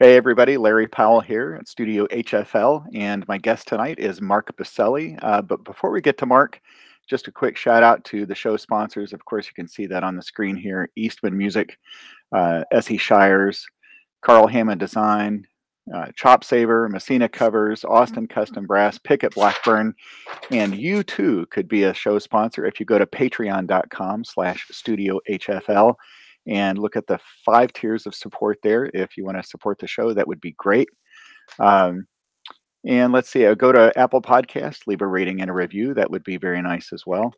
Hey, everybody, Larry Powell here at Studio HFL, and my guest tonight is Mark Buselli. Uh, but before we get to Mark, just a quick shout out to the show sponsors. Of course, you can see that on the screen here Eastman Music, uh, S.E. Shires, Karl Hammond Design, uh, Chop Saver, Messina Covers, Austin Custom Brass, Pickett Blackburn, and you too could be a show sponsor if you go to patreon.com slash studio HFL and look at the five tiers of support there. If you want to support the show, that would be great. Um, and let's see, I'll go to Apple Podcast, leave a rating and a review. That would be very nice as well.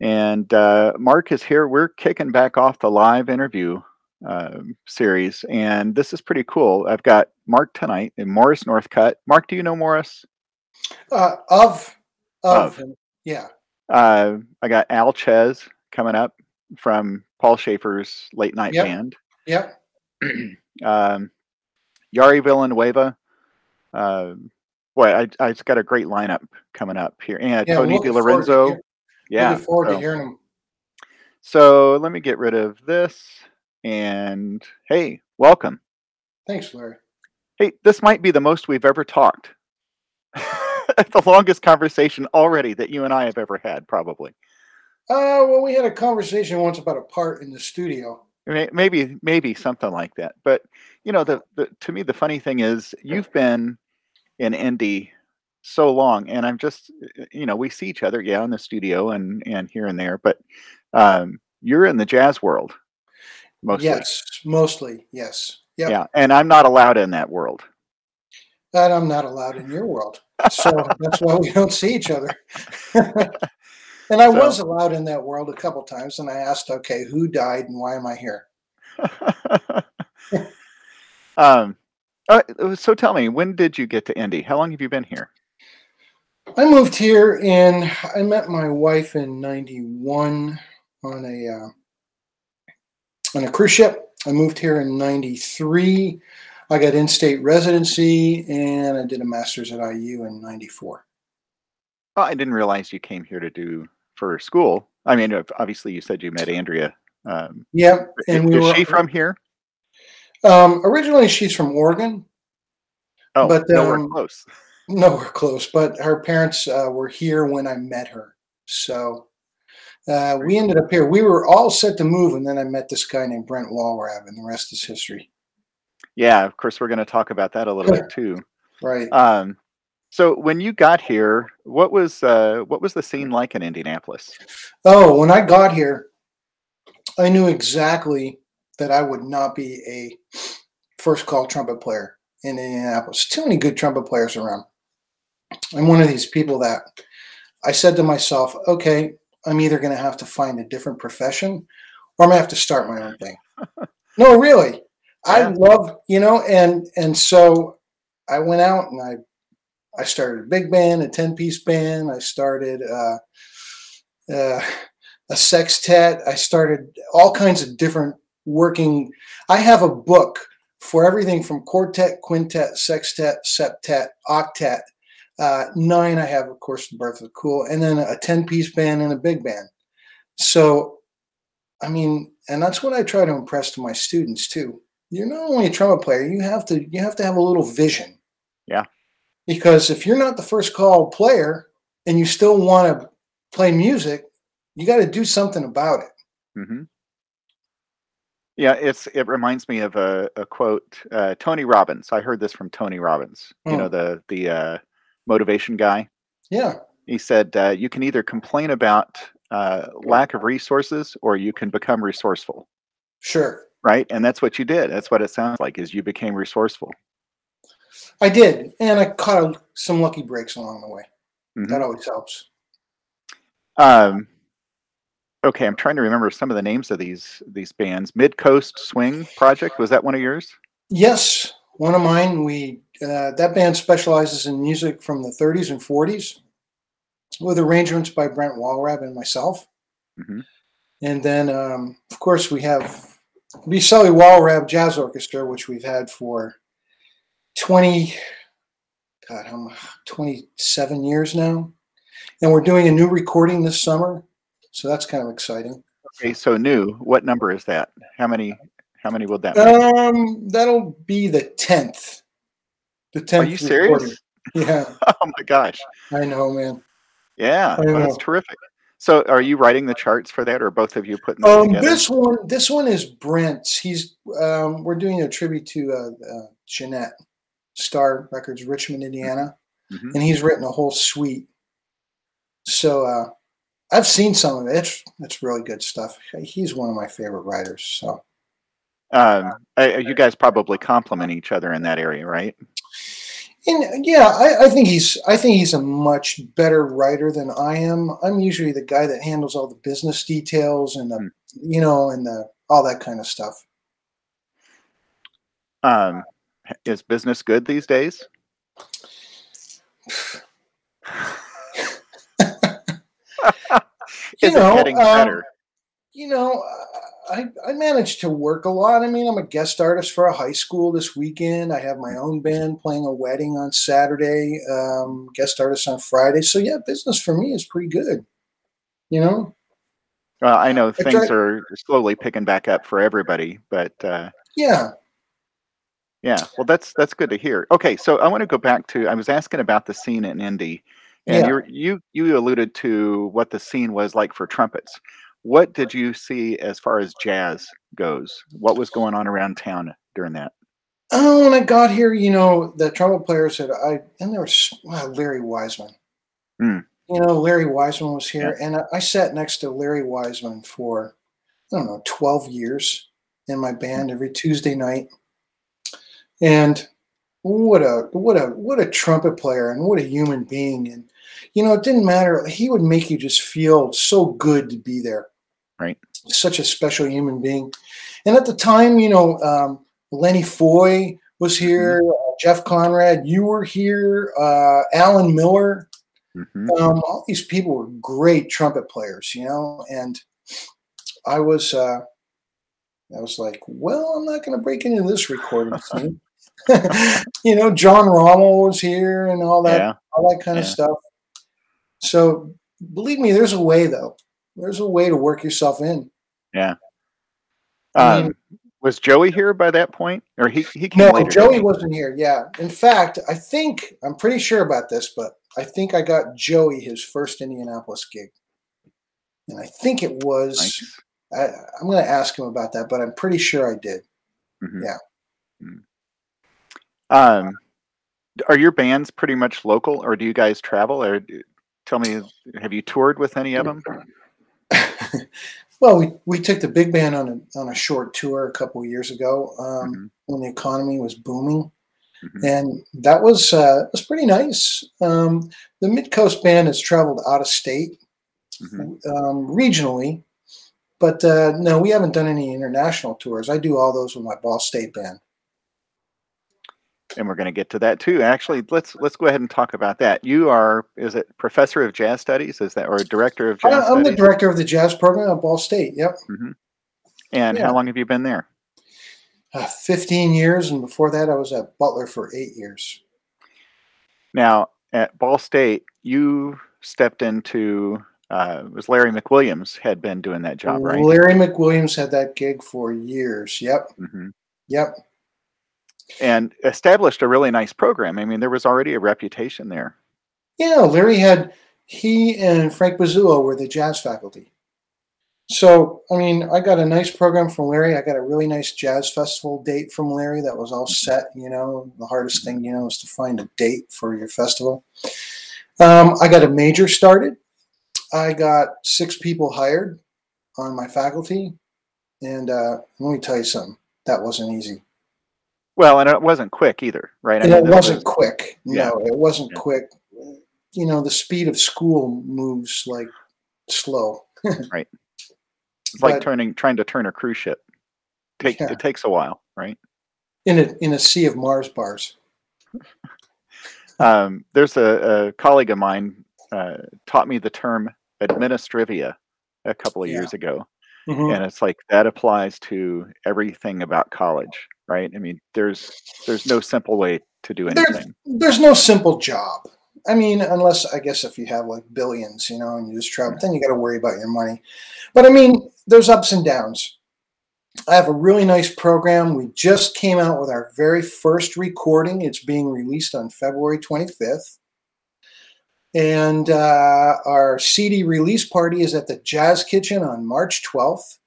And uh, Mark is here. We're kicking back off the live interview uh, series, and this is pretty cool. I've got Mark tonight in Morris Northcutt. Mark, do you know Morris? Uh, of, of, of. yeah. Uh, I got Al Chez coming up from Paul Shaffer's late night yep. band. Yep. um, Jari Villanueva. Uh, boy, I I just got a great lineup coming up here. And yeah, Tony DiLorenzo. Yeah. Looking forward so, to hearing them. So let me get rid of this. And hey, welcome. Thanks, Larry. Hey, this might be the most we've ever talked. the longest conversation already that you and I have ever had, probably. Uh, well, we had a conversation once about a part in the studio. Maybe, maybe something like that. But you know, the, the to me, the funny thing is, you've been in indie so long, and I'm just, you know, we see each other, yeah, in the studio and and here and there, but um, you're in the jazz world mostly. Yes, mostly, yes. Yep. Yeah, and I'm not allowed in that world. That I'm not allowed in your world, so that's why we don't see each other. And I so, was allowed in that world a couple times, and I asked, okay, who died and why am I here? um, uh, so tell me, when did you get to Indy? How long have you been here? I moved here in. I met my wife in '91 on a uh, on a cruise ship. I moved here in '93. I got in-state residency, and I did a master's at IU in '94. Oh, I didn't realize you came here to do for school. I mean, obviously, you said you met Andrea. Um, yeah, and we is were, she from here? Um, originally, she's from Oregon. Oh, but nowhere um, close. Nowhere close. But her parents uh, were here when I met her, so uh, we ended up here. We were all set to move, and then I met this guy named Brent Wallarab, and the rest is history. Yeah, of course, we're going to talk about that a little bit too. Right. Um, so when you got here, what was uh, what was the scene like in Indianapolis? Oh, when I got here, I knew exactly that I would not be a first call trumpet player in Indianapolis. Too many good trumpet players around. I'm one of these people that I said to myself, okay, I'm either going to have to find a different profession or I'm going to have to start my own thing. no, really. Yeah. I love, you know, and and so I went out and I I started a big band, a 10 piece band. I started uh, uh, a sextet. I started all kinds of different working. I have a book for everything from quartet, quintet, sextet, septet, octet. Uh, nine, I have, of course, the Birth of Cool, and then a 10 piece band and a big band. So, I mean, and that's what I try to impress to my students too. You're not only a trumpet player, you have to you have to have a little vision. Yeah. Because if you're not the first call player and you still want to play music, you got to do something about it. Mm-hmm. Yeah, it's it reminds me of a, a quote. Uh, Tony Robbins. I heard this from Tony Robbins. You know hmm. the the uh, motivation guy. Yeah. He said uh, you can either complain about uh, lack of resources or you can become resourceful. Sure. Right, and that's what you did. That's what it sounds like. Is you became resourceful. I did, and I caught some lucky breaks along the way. Mm-hmm. That always helps. Um, okay, I'm trying to remember some of the names of these these bands. Mid Coast Swing Project was that one of yours? Yes, one of mine. We uh, that band specializes in music from the 30s and 40s, with arrangements by Brent Wallarab and myself. Mm-hmm. And then, um, of course, we have Buselli Wallarab Jazz Orchestra, which we've had for 20, God, I'm 27 years now. And we're doing a new recording this summer. So that's kind of exciting. Okay, so new. What number is that? How many How many will that make? Um, that'll be the tenth. The tenth. Are you serious? recording. Yeah, Oh my gosh. I know, man. Yeah, I well, that's terrific. So, are you writing the charts for that, or both of you putting Um, this one, this one is Brent's. He's um, we're doing a tribute to uh, uh, Gennett Star Records, Richmond, Indiana, Mhm. and he's written a whole suite. So uh, I've seen some of it. It's it's really good stuff. He's one of my favorite writers. So Um, I- you guys probably complement each other in that area, right? and yeah, I, I think he's I think he's a much better writer than I am. I'm usually the guy that handles all the business details and the Hmm. you know and the all that kind of stuff. Um, is business good these days? You know, it getting um, better? you know, I, I managed to work a lot. I mean, I'm a guest artist for a high school this weekend. I have my own band playing a wedding on Saturday, um, guest artist on Friday. So, yeah, business for me is pretty good. You know? Well, I know I things tried- are slowly picking back up for everybody, but uh, Yeah. Yeah, well, that's that's good to hear. Okay, so I want to go back to I was asking about the scene in Indy, and Yeah. you're, you you alluded to what the scene was like for trumpets. What did you see as far as jazz goes? What was going on around town during that? Oh, when I got here, you know, the trumpet player said, I, and there was wow, Larry Wiseman. Hmm. You know, Larry Wiseman was here, and I, I sat next to Larry Wiseman for, I don't know, 12 years in my band every Tuesday night. And what a what a what a trumpet player and what a human being. And you know it didn't matter. He would make you just feel so good to be there. Right. such a special human being. And at the time you know um, lenny foy was here uh, jeff conrad you were here uh, alan miller. Hmm um, all these people were great trumpet players, you know, and I was, uh, I was like, well, I'm not going to break into this recording scene. you know, John Rommel was here and all that, Yeah, all that kind of stuff. So believe me, there's a way though. There's a way to work yourself in. yeah. I mean- Um, was Joey here by that point, or he he came No, later? Joey wasn't here. Yeah. In fact, I think I'm pretty sure about this, but I think I got Joey his first Indianapolis gig. And I think it was Nice. I, I'm going to ask him about that, but I'm pretty sure I did. Mhm. Yeah. Mm. Um, are your bands pretty much local, or do you guys travel? Or tell me, have you toured with any of them? well, we, we took the big band on a on a short tour a couple of years ago um, Mhm. when the economy was booming, Mhm. and that was uh, was pretty nice. Um, the Mid Coast band has traveled out of state Mhm. um, regionally, but uh, no, we haven't done any international tours. I do all those with my Ball State band. And we're going to get to that too. Actually, let's let's go ahead and talk about that. You are is it professor of jazz studies? Is that or director of I, jazz I'm the director of the jazz program at Ball State. Yep. and yeah. how long have you been there? uh, 15 years, and before that, I was at Butler for eight years. Now at Ball State, you stepped into uh, it was Larry McWilliams had been doing that job, right? Larry McWilliams had that gig for years. Yep, hmm yep. And established a really nice program. I mean, there was already a reputation there. Yeah, Larry had he and Frank Puzzullo were the jazz faculty. So, I mean, I got a nice program from Larry. I got a really nice jazz festival date from Larry that was all set. You know, the hardest thing, you know, is to find a date for your festival. Um, I got a major started. I got six people hired on my faculty. And uh, let me tell you something, that wasn't easy. Well, and it wasn't quick either, right? And mean, it wasn't was- quick. yeah. No, it wasn't Yeah. quick. You know, the speed of school moves like slow. Right. It's like but- turning trying to turn a cruise ship. Take Yeah. it takes a while, right? in a in a sea of Mars bars. Um, there's a, a colleague of mine uh, taught me the term administrivia a couple of years ago, Mhm. and it's like that applies to everything about college, right? I mean, there's there's no simple way to do anything. There's no simple job. I mean, unless I guess if you have like billions, you know, and you just travel, then you got to worry about your money. But I mean, there's ups and downs. I have a really nice program. We just came out with our very first recording. It's being released on February 25th. And uh, our CD release party is at the Jazz Kitchen on March 12th.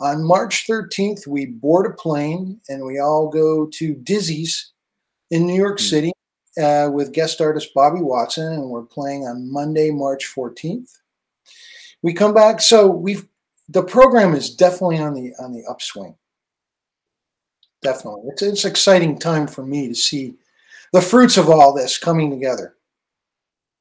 On March 13th, we board a plane and we all go to Dizzy's in New York Mm. City uh, with guest artist Bobby Watson, and we're playing on Monday, March 14th. We come back, so we've the program is definitely on the on the upswing. Definitely, it's it's exciting time for me to see the fruits of all this coming together.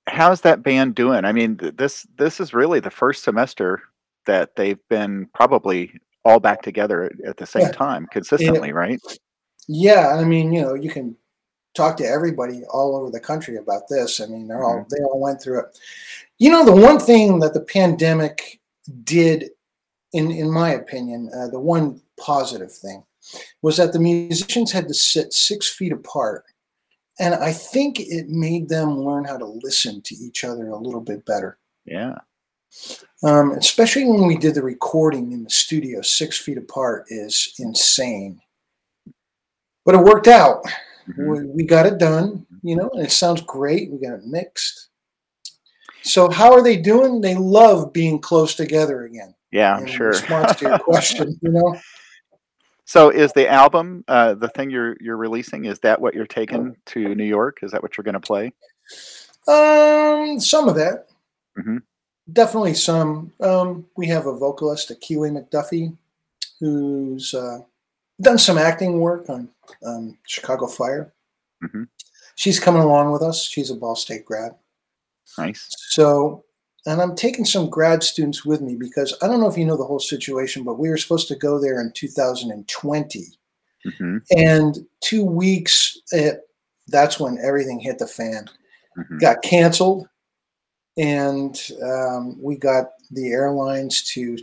How's that band doing? I mean, th- this this is really the first semester that they've been probably all back together at, the same Yeah. time consistently, right? Yeah, I mean, you know, you can talk to everybody all over the country about this. I mean, they're all they all went through it. You know, the one thing that the pandemic did, in in my opinion, uh, the one positive thing was that the musicians had to sit six feet apart, and I think it made them learn how to listen to each other a little bit better. Yeah. Um, especially when we did the recording in the studio, six feet apart is insane. But it worked out. Mhm. We, we got it done, you know, and it sounds great. We got it mixed. So, how are they doing? They love being close together again. Yeah, I'm sure. response to your question, you know, So is the album uh, the thing you're you're releasing? Is that what you're taking to New York? Is that what you're going to play? um, some of that, Mhm. definitely some. Um, we have a vocalist, a Keely McDuffie, who's uh, done some acting work on um, Chicago Fire. Mhm. She's coming along with us. She's a Ball State grad. Nice. So, and I'm taking some grad students with me because I don't know if you know the whole situation, but we were supposed to go there in 2020. hmm And two weeks, it, that's when everything hit the fan. hmm Got canceled, and um, we got the airlines to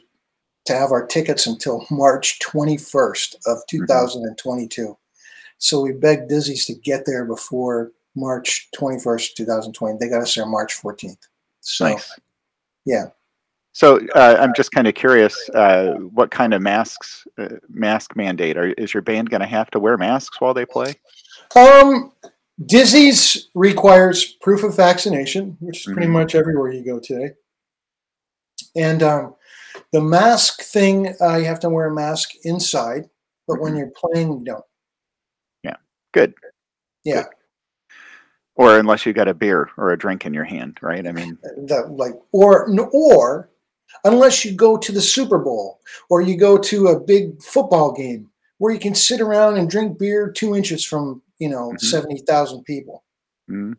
to have our tickets until March 21st of 2022. So we begged Dizzy's to get there before March 21st, 2020. They got us there March 14th. So Nice. Yeah. So uh, I'm just kind of curious, uh, what kind of masks, uh, mask mandate? Are, is your band going to have to wear masks while they play? Um, Dizzy's requires proof of vaccination, which is pretty Mhm. much everywhere you go today. And um, the mask thing, uh, you have to wear a mask inside, but when Mhm. you're playing, you don't. Yeah. Good. Yeah, Or unless you got a beer or a drink in your hand, right? I mean, that like or or unless you go to the Super Bowl or you go to a big football game where you can sit around and drink beer two inches from you know Mhm. seventy thousand people. mm.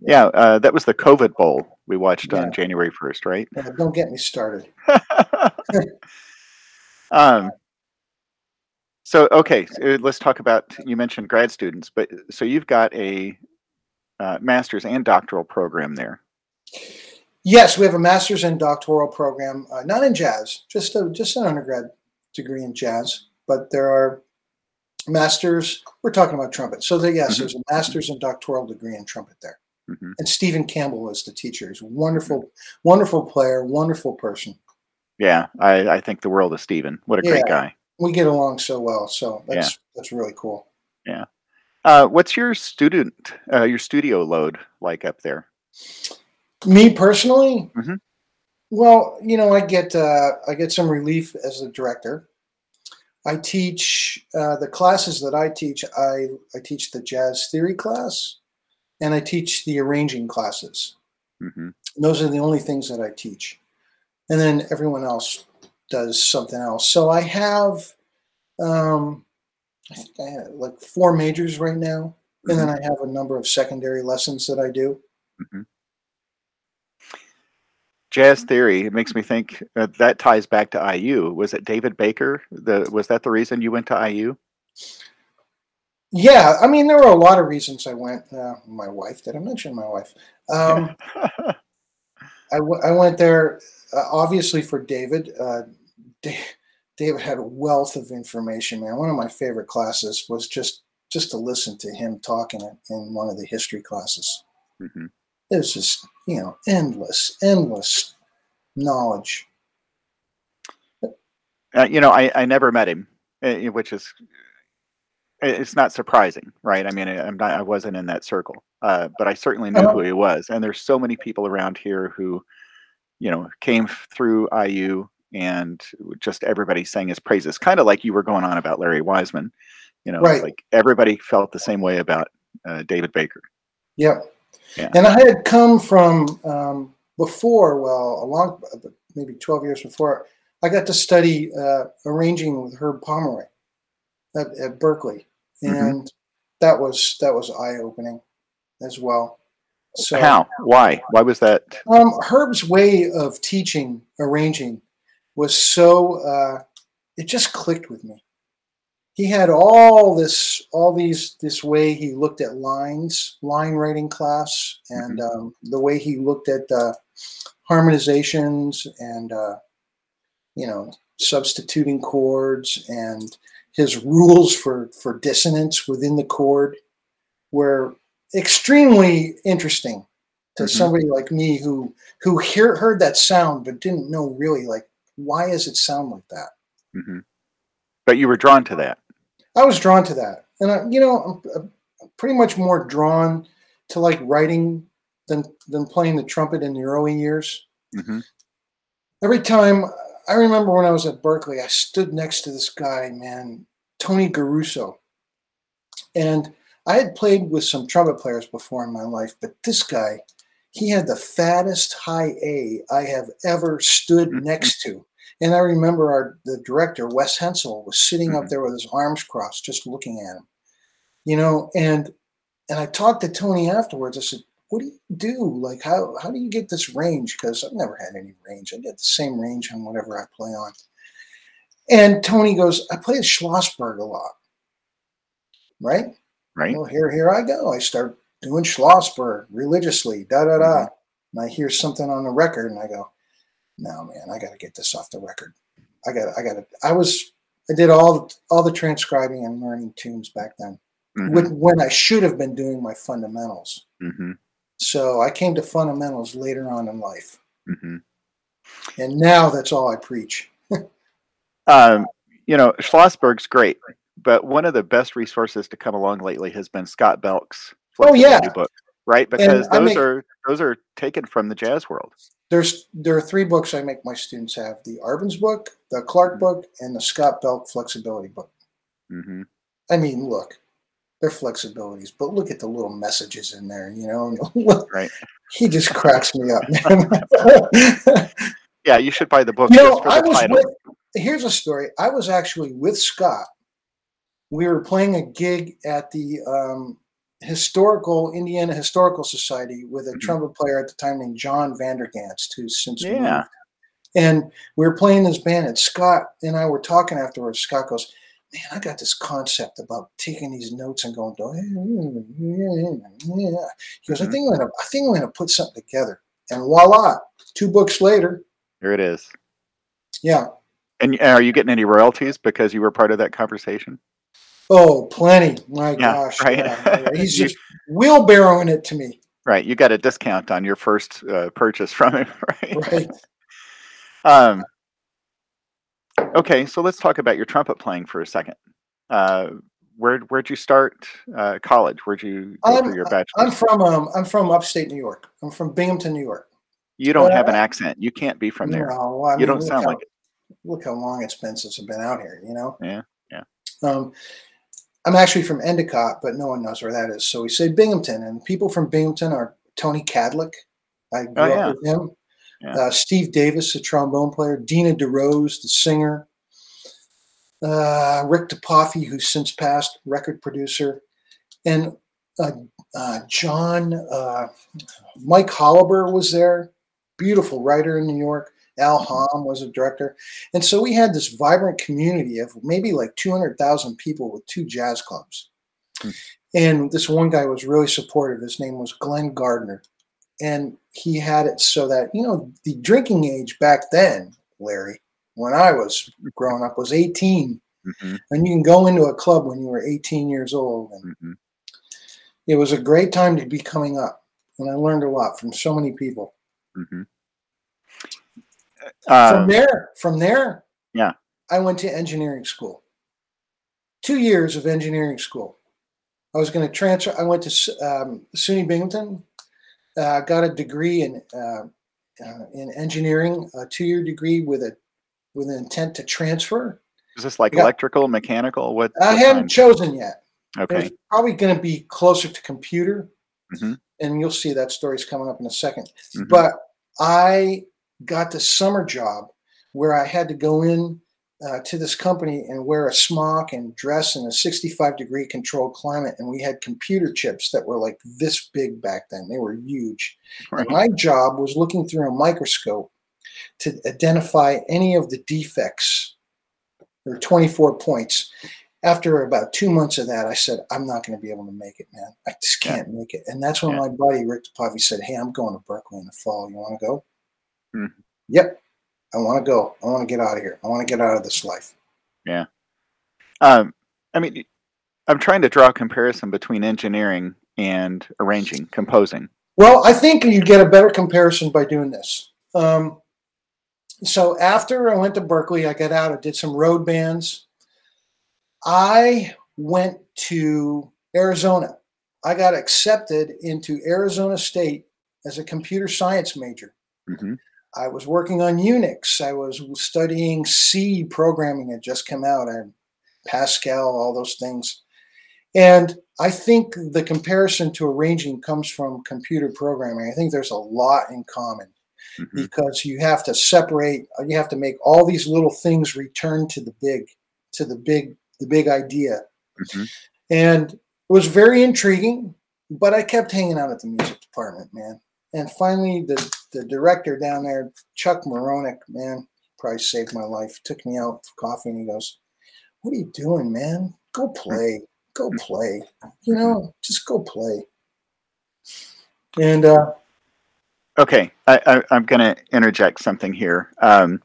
yeah, uh, that was the COVID Bowl we watched Yeah. on January 1st, right? Uh, don't get me started. um, so okay, uh, let's talk about. You mentioned grad students, but so you've got a uh, master's and doctoral program there. Yes, we have a master's and doctoral program, uh, not in jazz, just a, just an undergrad degree in jazz. But there are masters. We're talking about trumpet, so there, yes, Mhm. there's a master's and doctoral degree in trumpet there. hmm And Stephen Campbell is the teacher. He's a wonderful, wonderful player, wonderful person. Yeah, I, I think the world of Stephen. What a great guy. We get along so well, so that's that's really cool. Uh, what's your student, uh, your studio load like up there? Me personally, Mhm. well, you know, I get uh, I get some relief as a director. I teach uh, the classes that I teach. I I teach the jazz theory class, and I teach the arranging classes. Mm-hmm. Those are the only things that I teach, and then everyone else does something else. So I have, um, I think I have like four majors right now, and then I have a number of secondary lessons that I do. Jazz theory. It makes me think uh, that ties back to IU. Was it David Baker? The was that the reason you went to IU? Yeah, I mean, there were a lot of reasons I went. Uh, my wife, did I mention my wife? Um, I, w- I went there uh, obviously for David. Uh, Da- David had a wealth of information, man. One of my favorite classes was just just to listen to him talking in, one of the history classes. hmm It was just, you know, endless, endless knowledge. Uh, you know, I, I never met him, eh, which is it's not surprising, right? I mean, I'm not, I wasn't in that circle, uh, but I certainly knew who Uh, he was. And there's so many people around here who, you know, came through IU and just everybody sang his praises, kind of like you were going on about Larry Wiseman. You know, right. like everybody felt the same way about uh, David Baker. Yep. Yeah. And I had come from um, before, well, a long, maybe 12 years before, I got to study uh, arranging with Herb Pomeroy at, at Berklee. Mhm. And that was that was eye opening as well. So How? Why? Why was that? Um, Herb's way of teaching arranging was so uh, it just clicked with me. He had all this, all these, this way he looked at lines, line writing class, and um, the way he looked at uh, harmonizations and uh, you know substituting chords and his rules for for dissonance within the chord were extremely interesting to Mhm. somebody like me who who hear, heard that sound but didn't know really like why does it sound like that hmm But you were drawn to that. i was drawn to that and I, you know I'm, I'm pretty much more drawn to like writing than than playing the trumpet in the early years hmm every time I remember when I was at Berklee, I stood next to this guy, man, Tony Garuso. And I had played with some trumpet players before in my life, but this guy, he had the fattest high A I have ever stood Mhm. next to. And I remember our the director, Wes Hensel, was sitting up Mhm. there with his arms crossed, just looking at him. You know, and and I talked to Tony afterwards. I said, what do you do? Like, how, how do you get this range? Because I've never had any range. I get the same range on whatever I play on. And Tony goes, I play Schlossberg a lot. Right? Right. Well, here, here I go. I start doing Schlossberg religiously, da da da. And I hear something on the record and I go, no, man, I got to get this off the record. I got, I got to, I was, I did all, all the transcribing and learning tunes back then hmm when, when I should have been doing my fundamentals. hmm So I came to fundamentals later on in life. hmm And now that's all I preach. Um, you know, Schlossberg's great, but one of the best resources to come along lately has been Scott Belck's Oh, yeah. book, right? Because I those make- are those are taken from the jazz world. There's there are three books I make my students have: the Arban's book, the Clark book, and the Scott Belck flexibility book. hmm I mean, look, they're flexibilities, but look at the little messages in there. You know, Right. he just cracks me up. Yeah, you should buy the book you know, I was title. with. Here's a story. I was actually with Scott. We were playing a gig at the um, historical Indiana Historical Society with a Mhm. trumpet player at the time named John Vandergast, who's since Yeah. moved. And we were playing this band, and Scott and I were talking afterwards. Scott goes, "Man, I got this concept about taking these notes and going." He goes, "I Mhm. think I'm gonna, I think I'm gonna put something together." And voila, two books later, Here it is. yeah, And are you getting any royalties because you were part of that conversation? Oh, plenty. My Yeah, gosh. right. yeah, yeah. He's just wheelbarrowing it to me. Right, you got a discount on your first uh, purchase from him, right? Right. Um, okay, so let's talk about your trumpet playing for a second. Uh, where where'd you start uh, college? Where'd you go for I'm- your I'm from um I'm from upstate New York. I'm from Binghamton, New York. You don't have an accent. You can't be from there. No, I You mean, don't sound how, like it. Look how long it's been since I've been out here, you know? Yeah, yeah. Um I'm actually from Endicott, but no one knows where that is. So we say Binghamton, and people from Binghamton are Tony Kadleck. I grew Oh, up yeah. with him. Yeah. Uh, Steve Davis, the trombone player. Dina DeRose, the singer. Uh, Rick DePofi, who's since passed, record producer. And uh, uh, John, uh, Mike Holober was there, beautiful writer in New York. Al Hamme was a director. And so we had this vibrant community of maybe like 200,000 people with two jazz clubs. Hmm. And this one guy was really supportive. His name was Glenn Gardner. And he had it so that, you know, the drinking age back then, Larry, when I was growing up, was 18. hmm And you can go into a club when you were 18 years old. And hmm it was a great time to be coming up. And I learned a lot from so many people. Hmm from there, from there, yeah. I went to engineering school. two years of engineering school. I was going to transfer. I went to um, SUNY Binghamton, uh, got a degree in uh, uh, in engineering, a two year degree with a with an intent to transfer. Is this like got- electrical, mechanical? What? I what hadn't kind? chosen yet. Okay. probably going to be closer to computer, Mhm. and you'll see that story's coming up in a 2nd Mhm. But I got the summer job where I had to go in uh, to this company and wear a smock and dress in a 65 degree controlled climate, and we had computer chips that were like this big back then. They were huge. Right. And my job was looking through a microscope to identify any of the defects. There were 24 points. After about two months of that, I said, I'm not going to be able to make it, man. I just can't make it. And that's when Yeah. my buddy Rick Pavi said, Hey, I'm going to Berklee in the fall. You want to go? Mhm. Yep. I want to go. I want to get out of here. I want to get out of this life. Yeah. Um, I mean, I'm trying to draw a comparison between engineering and arranging, composing. Well, I think you get a better comparison by doing this. Um, so after I went to Berklee, I got out. I did some road bands. I went to Arizona. I got accepted into Arizona State as a computer science major. hmm I was working on Unix. I was studying C programming had just come out. I Pascal, all those things. And I think the comparison to arranging comes from computer programming. I think there's a lot in common hmm because you have to separate, you have to make all these little things return to the big, to the big, the big idea. hmm And it was very intriguing, but I kept hanging out at the music department, man. And finally, the, the director down there, Chuck Marohnic, man, probably saved my life, took me out for coffee and he goes, What are you doing, man? Go play. Go play. You know, just go play. And uh, Okay, I, I'm going to interject something here. Um,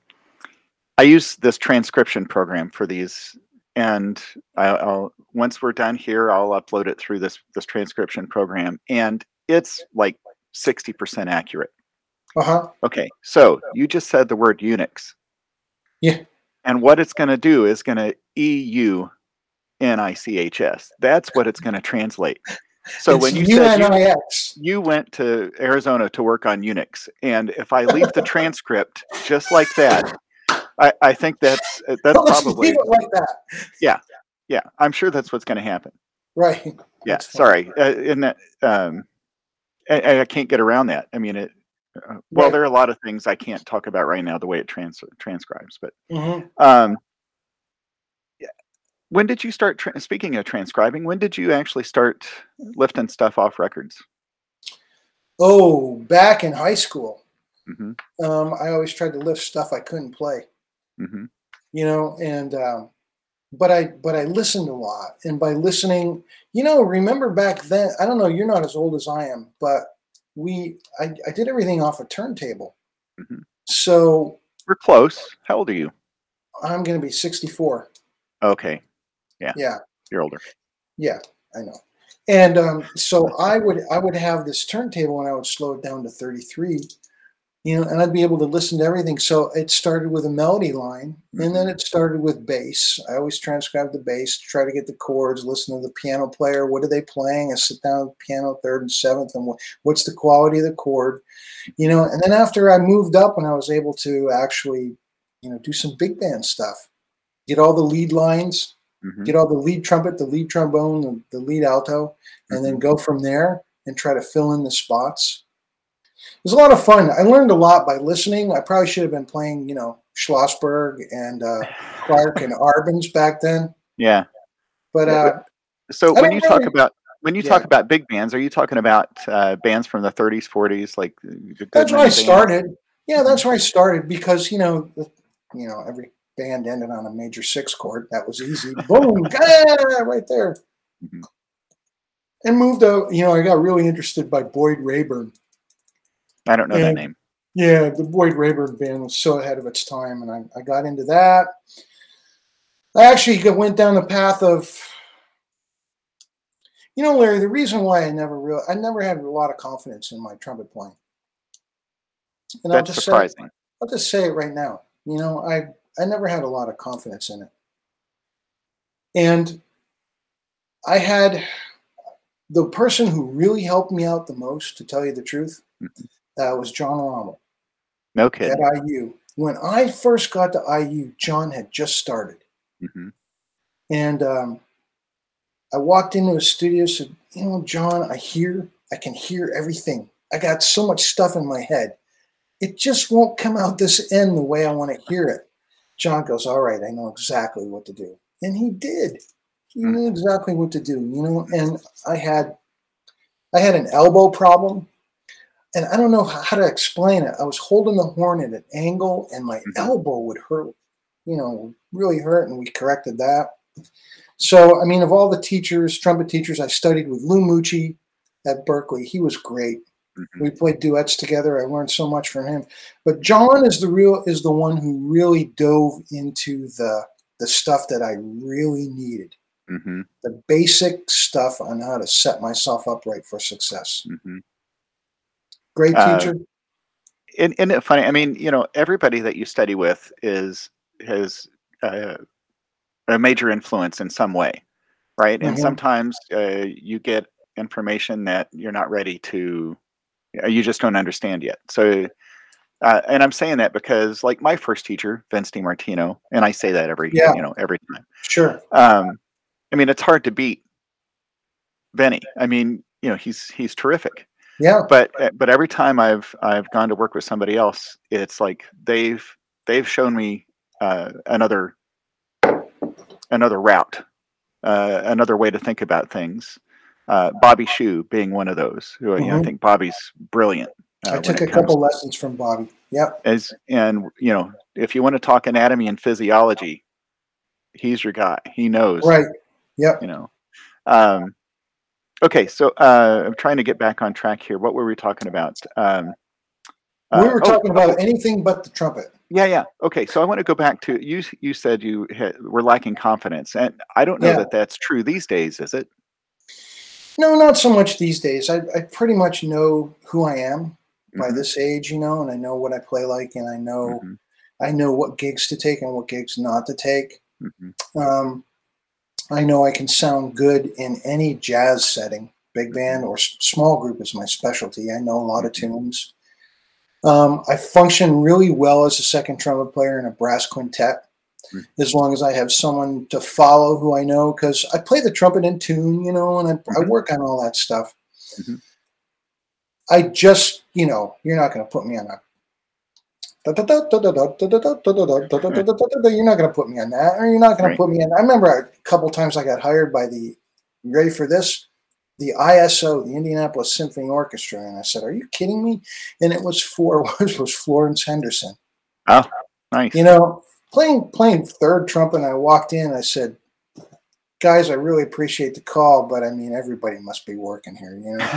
I use this transcription program for these, and I, I'll once we're done here, I'll upload it through this this transcription program, and it's like 60% accurate. uh huh. Okay, so you just said the word Unix. Yeah. And what it's going to do is going to E U N I C H S. That's what it's going to translate. So when you said you, you went to Arizona to work on Unix, and if I leave the transcript just like that, I, I think that's uh, that's let's probably leave it like that. yeah. Yeah. I'm sure that's what's going to happen. Right. Yeah. Sorry. Uh, in that, um, I, I can't get around that. I mean, it. Uh, well, Right. there are a lot of things I can't talk about right now, the way it trans- transcribes. But Mhm. um, yeah. when did you start? Tra- speaking of transcribing, when did you actually start lifting stuff off records? Oh, back in high school, hmm um, I always tried to lift stuff I couldn't play. hmm you know and um, but i but i listened a lot and by listening you know remember back then i don't know you're not as old as i am but we i, I did everything off a turntable Mhm. so We're close. How old are you? i'm going to be 64 Okay, Yeah. yeah you're older. yeah i know and um, so i would i would have this turntable and i would slow it down to 33 you know and i'd be able to listen to everything. So it started with a melody line and then it started with bass. I always transcribe the bass try to get the chords listen to the piano player what are they playing? I sit down at the piano third and seventh and what, what's the quality of the chord? You know and then after i moved up and i was able to actually you know do some big band stuff. Get all the lead lines hmm get all the lead trumpet, the lead trombone, the, the lead alto, and then go from there and try to fill in the spots. It was a lot of fun. I learned a lot by listening. I probably should have been playing, you know, Schlossberg and uh, Clark and Arban's back then. Yeah. But uh, So when you talk about when you talk about big bands, are you talking about uh, bands from the 30s, 40s, like that's where I bands? started. Yeah, that's where I started because you know, the, you know, every band ended on a major six chord. That was easy. Boom, ah, right there. Mhm. And moved out. You know, I got really interested by Boyd Raeburn. I don't know that name. Yeah, the Boyd Raeburn band was so ahead of its time, and I, I got into that. I actually went down the path of, you know, Larry. The reason why I never real I never had a lot of confidence in my trumpet playing, and I'll That's just say surprising. I'll just say it right now. You know, I I never had a lot of confidence in it, and I had the person who really helped me out the most, to tell you the truth, mm-hmm. Uh, was John Rommel No at. IU. When I first got to IU, John had just started. hmm And um, I walked into his studio, said, "You know, John, I hear, I can hear everything. I got so much stuff in my head. It just won't come out this end the way I want to hear it." John goes, "All right, I know exactly what to do," and he did. He Hmm. knew exactly what to do, you know. And I had, I had an elbow problem, and I don't know how to explain it. I was holding the horn at an angle, and my Mhm. elbow would hurt, you know, really hurt, and we corrected that. So, I mean, of all the teachers, trumpet teachers, I studied with Lou Mucci at Berklee. He was great. hmm We played duets together. I learned so much from him. But John is the real is the one who really dove into the the stuff that I really needed. hmm The basic stuff on how to set myself up right for success. Great Uh, teacher. Isn't, isn't it funny? I mean, you know, everybody that you study with is has uh, a major influence in some way, right? And Mhm. sometimes uh, you get information that you're not ready to, uh, you just don't understand yet. So, uh, and I'm saying that because, like my first teacher, Vince DiMartino, and I say that every, Yeah. you know, every time. Sure. Um, I mean, it's hard to beat Benny. I mean, you know, he's he's terrific Yeah. but uh, but every time I've I've gone to work with somebody else, it's like they've they've shown me uh, another another route, uh, another way to think about things. Uh, Bobby Shew being one of those. Who you know, I think Bobby's brilliant. uh, I took a couple lessons from Bobby. Yep. as and you know if you want to talk anatomy and physiology, he's your guy. He knows Right. Yep. you know. Um, okay, so uh, I'm trying to get back on track here. What were we talking about? Um, we uh, were oh, talking about anything but the trumpet. Yeah, yeah. Okay, so I want to go back to you. You said you had, were lacking confidence, and I don't know Yeah. that that's true these days, is it? No, not so much these days. I, I pretty much know who I am by Mhm, this age, you know, and I know what I play like, and I know mhm, I know what gigs to take and what gigs not to take. mhm, Um, I know I can sound good in any jazz setting, big band or s- small group is my specialty. I know a lot of tunes. Um, I function really well as a second trumpet player in a brass quintet, Mm. as long as I have someone to follow who I know, because I play the trumpet in tune, you know, and I, I Mhm. work on all that stuff. Mhm. I just, you know, you're not going to put me on a you're not going to put me on that, or you're not to put me in. I remember a couple times I got hired by the. Ready for this? The ISO, the Indianapolis Symphony Orchestra, and I said, "Are you kidding me?" And it was for was Florence Henderson. Nice. You know, playing playing third trumpet. And I walked in. I said, "Guys, I really appreciate the call, but I mean, everybody must be working here." You know.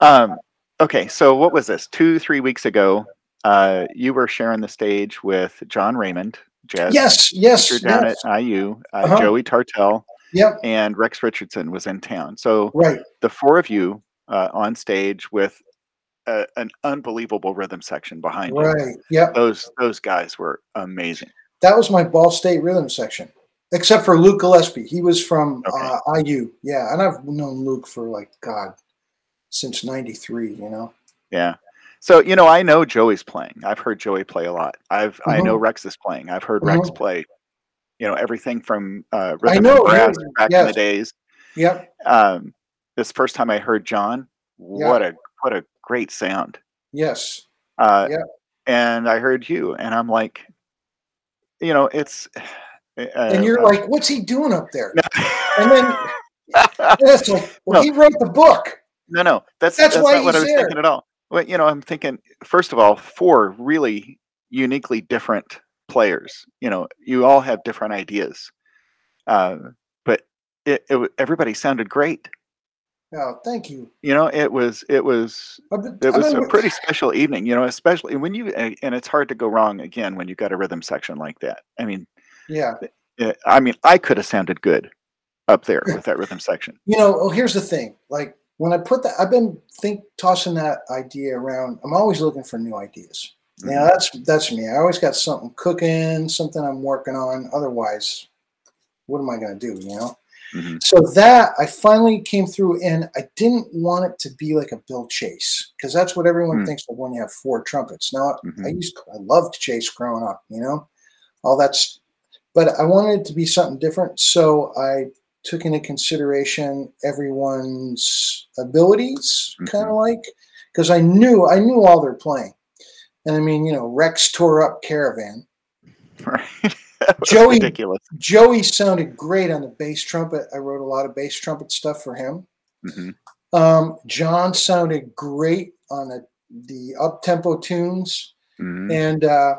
um, okay, so what was this? Two, three weeks ago, uh, you were sharing the stage with John Raymond, jazz yes, yes, down yes. at IU, uh, Uh-huh. Joey Tartell, Yep. and Rex Richardson was in town. So Right. the four of you uh, on stage with a, an unbelievable rhythm section behind you. Right. Yep. Those those guys were amazing. That was my Ball State rhythm section, except for Luke Gillespie. He was from Okay. uh, IU. Yeah, and I've known Luke for like God since '93. You know. Yeah. So you know, I know Joey's playing. I've heard Joey play a lot. I've I Mm-hmm. know Rex is playing. I've heard Rex play. You know everything from uh, I rhythm know, and brass yeah, back in the days. Yep. Um, this first time I heard John, what a what a great sound. Yes. Uh, Yeah. And I heard you, and I'm like, you know, it's. Uh, and you're uh, like, "What's he doing up there?" And then like, "Well, No. he wrote the book." No, no, that's That's that's, not what I was there. thinking at all. Well, you know, I'm thinking first of all, four really uniquely different players. You know, you all have different ideas, uh, but it, it everybody sounded great. Oh, thank you. You know, it was it was it was a pretty special evening. You know, especially when you and and it's hard to go wrong again when you got a rhythm section like that. I mean, Yeah. it, I mean, I could have sounded good up there with that rhythm section. You know, oh, here's the thing. Like when I put that, I've been think tossing that idea around. I'm always looking for new ideas. Yeah, that's that's me. I always got something cooking, something I'm working on. Otherwise, what am I going to do? You know. hmm So that I finally came through, and I didn't want it to be like a Bill Chase because that's what everyone Mm. thinks of when you have four trumpets. Now I Mhm. used I loved Chase growing up, you know, all that's, but I wanted it to be something different. So I took into consideration everyone's abilities, kind of like, because I knew I knew all they're playing, and I mean, you know, Rex tore up Caravan. Right. Joey- ridiculous. Joey sounded great on the bass trumpet. I wrote a lot of bass trumpet stuff for him. hmm Um, John sounded great on the, the up tempo tunes, hmm and uh,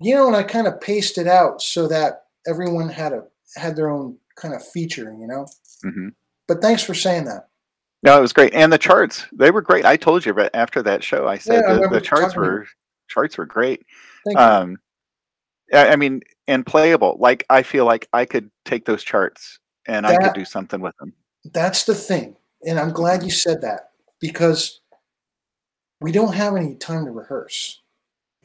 you know, and I kind of paced it out so that everyone had a had their own kind of feature, you know. hmm But thanks for saying that. No, it was great, and the charts they were great. I told you, but after that show, I said Yeah, the, remember the charts talking to you. were charts were great. Um, I, I mean, and playable. Like I feel like I could take those charts and I could do something with them. That's the thing, and I'm glad you said that because we don't have any time to rehearse.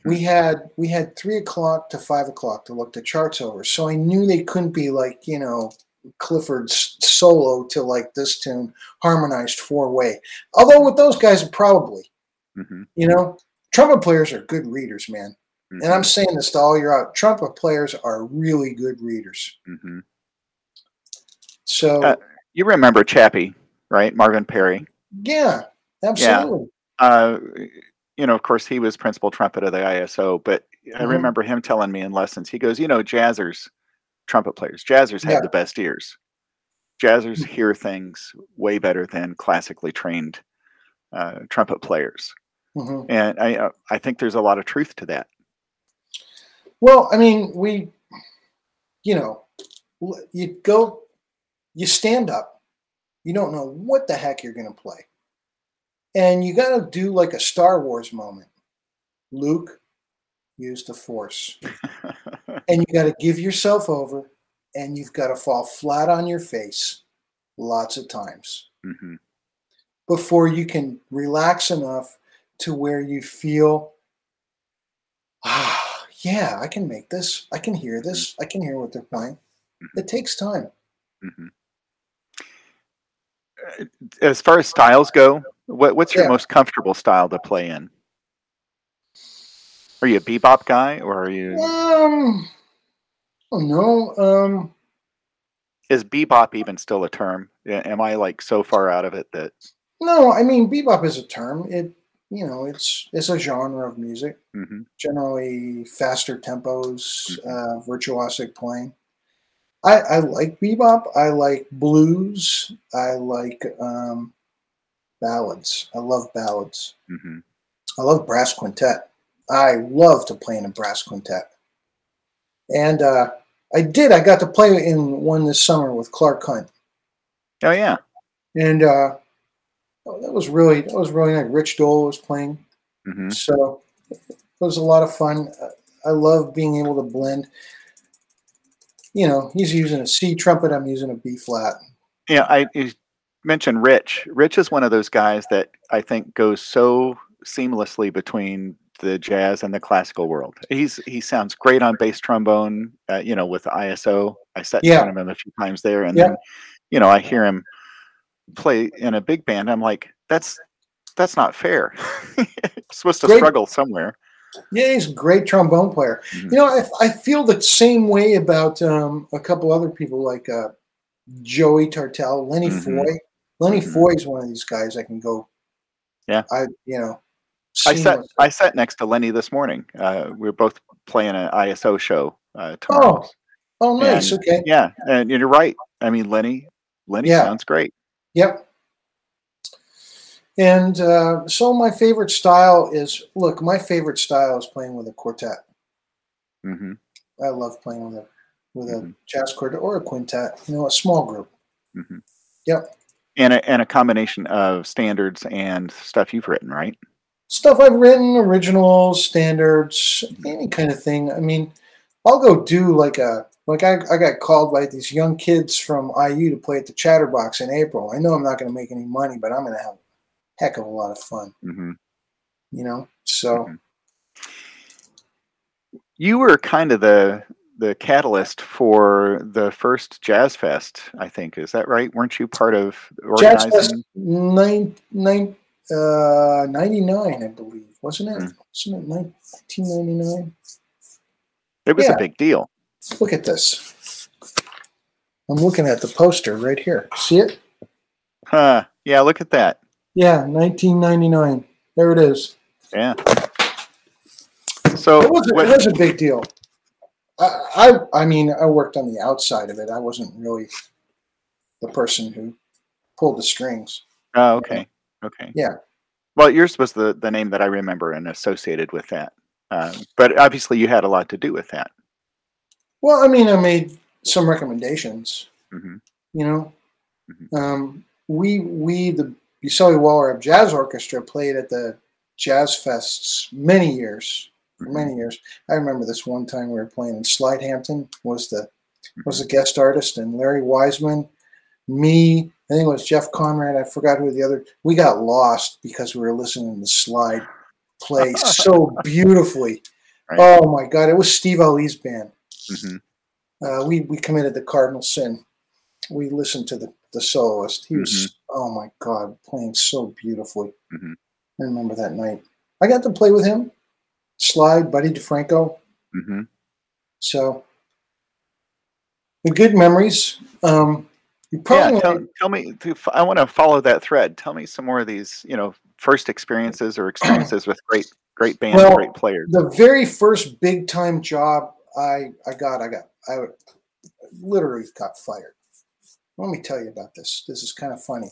We had we had three o'clock to five o'clock to look the charts over, so I knew they couldn't be like you know Clifford's solo to like this tune harmonized four way. Although with those guys, probably hmm you know trumpet players are good readers, man. And I'm saying this to all your out trumpet players are really good readers. hmm So Uh, you remember Chappie, right? Marvin Perry. yeah, absolutely. Uh, you know, of course, he was principal trumpet of the ISO, but I Mhm. remember him telling me in lessons. He goes, "You know, jazzers, trumpet players, jazzers have Yeah. the best ears. Jazzers hear things way better than classically trained uh, trumpet players." hmm And I, uh, I think there's a lot of truth to that. Well, I mean, we, you know, you go, you stand up, you don't know what the heck you're going to play. And you got to do like a Star Wars moment. Luke, use the Force. And you got to give yourself over and you've got to fall flat on your face lots of times hmm before you can relax enough to where you feel, ah, yeah, I can make this. I can hear this. I can hear what they're playing. It takes time. hmm As far as styles go, what, what's your Yeah. most comfortable style to play in? Are you a bebop guy, or are you? Um, don't. Um, Is bebop even still a term? Am I like so far out of it that? no, I mean, bebop is a term. It, you know, it's it's a genre of music. hmm Generally, faster tempos, uh, virtuosic playing. I, I like bebop. I like blues. I like um, ballads. I love ballads. hmm I love brass quintet. I love to play in a brass quintet. And uh, I did. I got to play in one this summer with Clark Hunt, Oh yeah. and uh, oh, that was really that was really nice. Rich Dole was playing, hmm so it was a lot of fun. I love being able to blend. You know, he's using a C trumpet. I'm using a B flat. Yeah, I you mentioned Rich. Rich is one of those guys that I think goes so seamlessly between the jazz and the classical world. He's he sounds great on bass trombone. Uh, you know, with ISO. I sat in Yeah. front of him a few times there, and Yeah. then you know I hear him play in a big band. I'm like, that's that's not fair. Supposed to Great. struggle somewhere. Yeah, he's a great trombone player. Mhm. You know, I, I feel the same way about um, a couple other people like uh, Joey Tartell, Lenny Mhm. Foy. Lenny Mhm. Foy is one of these guys I can go. Yeah. I you know. I sat I sat next to Lenny this morning. Uh, we were both playing an ISO show uh, tomorrow. Oh, nice. and- okay. Yeah, and you're right. I mean, Lenny, Lenny Yeah. sounds great. Yep. And uh, so my favorite style is look. My favorite style is playing with a quartet. hmm I love playing with a with a Mhm. jazz quartet or a quintet. You know, a small group. hmm Yep. And a, and a combination of standards and stuff you've written, right? stuff I've written, originals, standards, any kind of thing. I mean, I'll go do like a like I, I got called by these young kids from IU to play at the Chatterbox in April. I know I'm not going to make any money, but I'm going to have a heck of a lot of fun, hmm you know. So Mhm. you were kind of the the catalyst for the first Jazz Fest, I think. Is that right? Weren't you part of organizing? Jazz? Fest nine, nine, uh, 99, I believe, wasn't it? Hmm. Wasn't it 1999? It was Yeah. a big deal. Look at this. I'm looking at the poster right here. See it? Huh. Yeah, look at that. Yeah, 1999. There it is. Yeah. So It was, what- it was a big deal. I, I, I mean, I worked on the outside of it. I wasn't really the person who pulled the strings. oh, okay. Okay. Yeah. Well, yours was the the name that I remember and associated with that. Um, but obviously, you had a lot to do with that. Well, I mean, I made some recommendations. hmm You know, Mhm. um, we we the Buselli Wallarab Jazz Orchestra played at the Jazz Fests many years, many years. I remember this one time we were playing in Slide Hampton was the was the guest artist, and Larry Wiseman, me, I think it was Jeff Conrad. I forgot who the other. We got lost because we were listening to Slide play so beautifully. Right. Oh my God! It was Steve Allee's band. hmm Uh, we we committed the cardinal sin. We listened to the the soloist. He was oh my god, playing so beautifully. Mhm. I remember that night. I got to play with him, Slide, Buddy DeFranco. hmm So the good memories. Um, you Yeah. probably Tell, tell me. I want to follow that thread. Tell me some more of these. You know, first experiences or experiences with great great bands, Well, great players. the very first big time job I I got, I got I literally got fired. Let me tell you about this. This is kind of funny.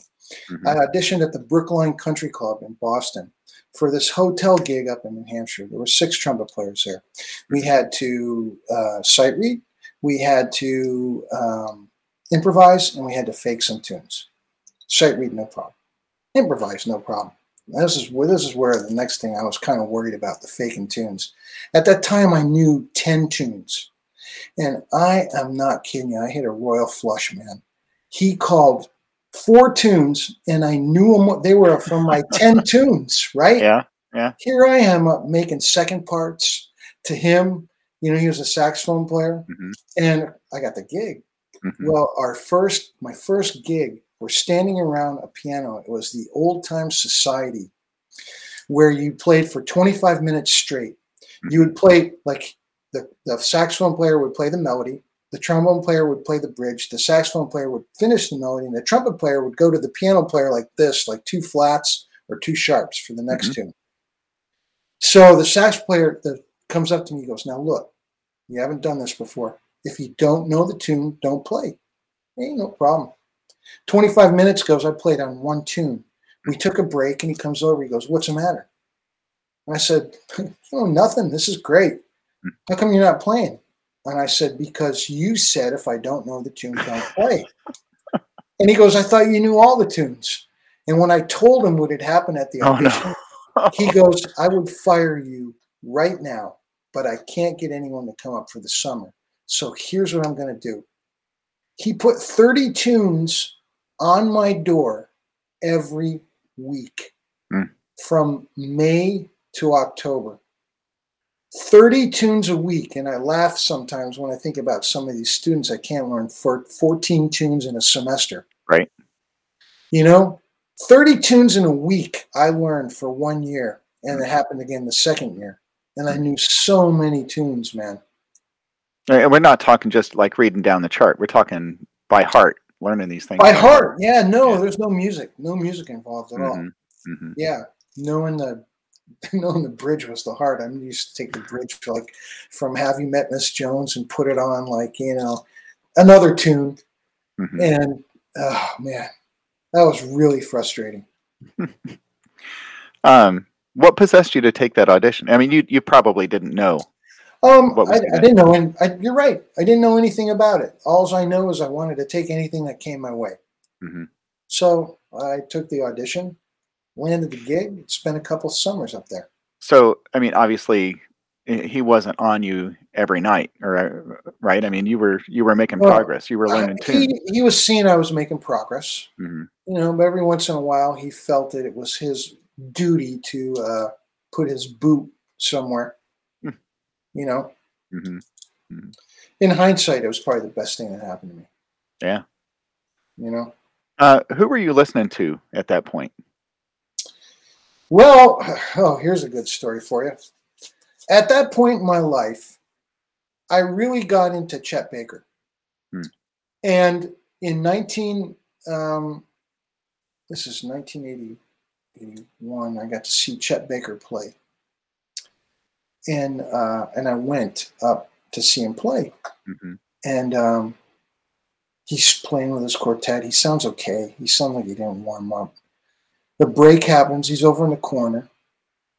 Mhm. I auditioned at the Brookline Country Club in Boston for this hotel gig up in New Hampshire. There were six trumpet players there. We had to uh, sight read, we had to um, improvise, and we had to fake some tunes. Sight read, no problem. Improvise, no problem. This is where this is where the next thing I was kind of worried about the faking tunes. At that time, I knew ten tunes, and I am not kidding you. I hit a royal flush, man. He called four tunes, and I knew them. They were from my ten tunes, right? yeah. Yeah. Here I am up making second parts to him. You know, he was a saxophone player, Mhm. and I got the gig. mhm. Well, our first, my first gig, we're standing around a piano. It was the Old Time Society, where you played for 25 minutes straight. You would play like the, the saxophone player would play the melody, the trombone player would play the bridge, the saxophone player would finish the melody, and the trumpet player would go to the piano player like this, like two flats or two sharps for the next mm-hmm. tune. So the sax player that comes up to me goes, Now look, you haven't done this before. If you don't know the tune, don't play. Ain't no problem. 25 minutes goes, I played on one tune. We took a break and he comes over, he goes, What's the matter? And I said, Oh, nothing. This is great. Hmm. How come you're not playing? And I said, Because you said if I don't know the tune, don't play. and he goes, I thought you knew all the tunes. And when I told him what had happened at the Oh, no. audition, he goes, I would fire you right now, but I can't get anyone to come up for the summer. So here's what I'm going to do. He put 30 tunes on my door every week Hmm. from May to October. 30 tunes a week. And I laugh sometimes when I think about some of these students I can't learn for 14 tunes in a semester. Right. You know, 30 tunes in a week I learned for one year. And it happened again the second year. And I knew so many tunes, man. And we're not talking just like reading down the chart. We're talking by heart, learning these things By heart. Yeah, no, there's no music. No music involved at all. Mhm, mhm. Yeah. Knowing the knowing the bridge was the heart. I used to take the bridge like from Have You Met Miss Jones and put it on like, you know, another tune. Mhm. And oh man, that was really frustrating. Um, what possessed you to take that audition? I mean, you you probably didn't know. Um, I, I didn't know, and I, you're right. I didn't know anything about it. All I know is I wanted to take anything that came my way. Mhm. So I took the audition, landed the gig, spent a couple summers up there. So, I mean, obviously, he wasn't on you every night, or uh, right? I mean, you were you were making Well, progress. You were learning tunes. he, he was seeing I was making progress, Mhm. you know, but every once in a while he felt that it was his duty to uh, put his boot somewhere, Hmm. you know. hmm In hindsight, it was probably the best thing that happened to me. Yeah. You know. Uh, who were you listening to at that point? Well, oh, here's a good story for you. At that point in my life, I really got into Chet Baker. Hmm. And in 19, um, this is 1981, I got to see Chet Baker play. And, uh, and I went up to see him play. hmm And um, he's playing with his quartet. He sounds okay. He sounds like he didn't warm up. The break happens. He's over in the corner.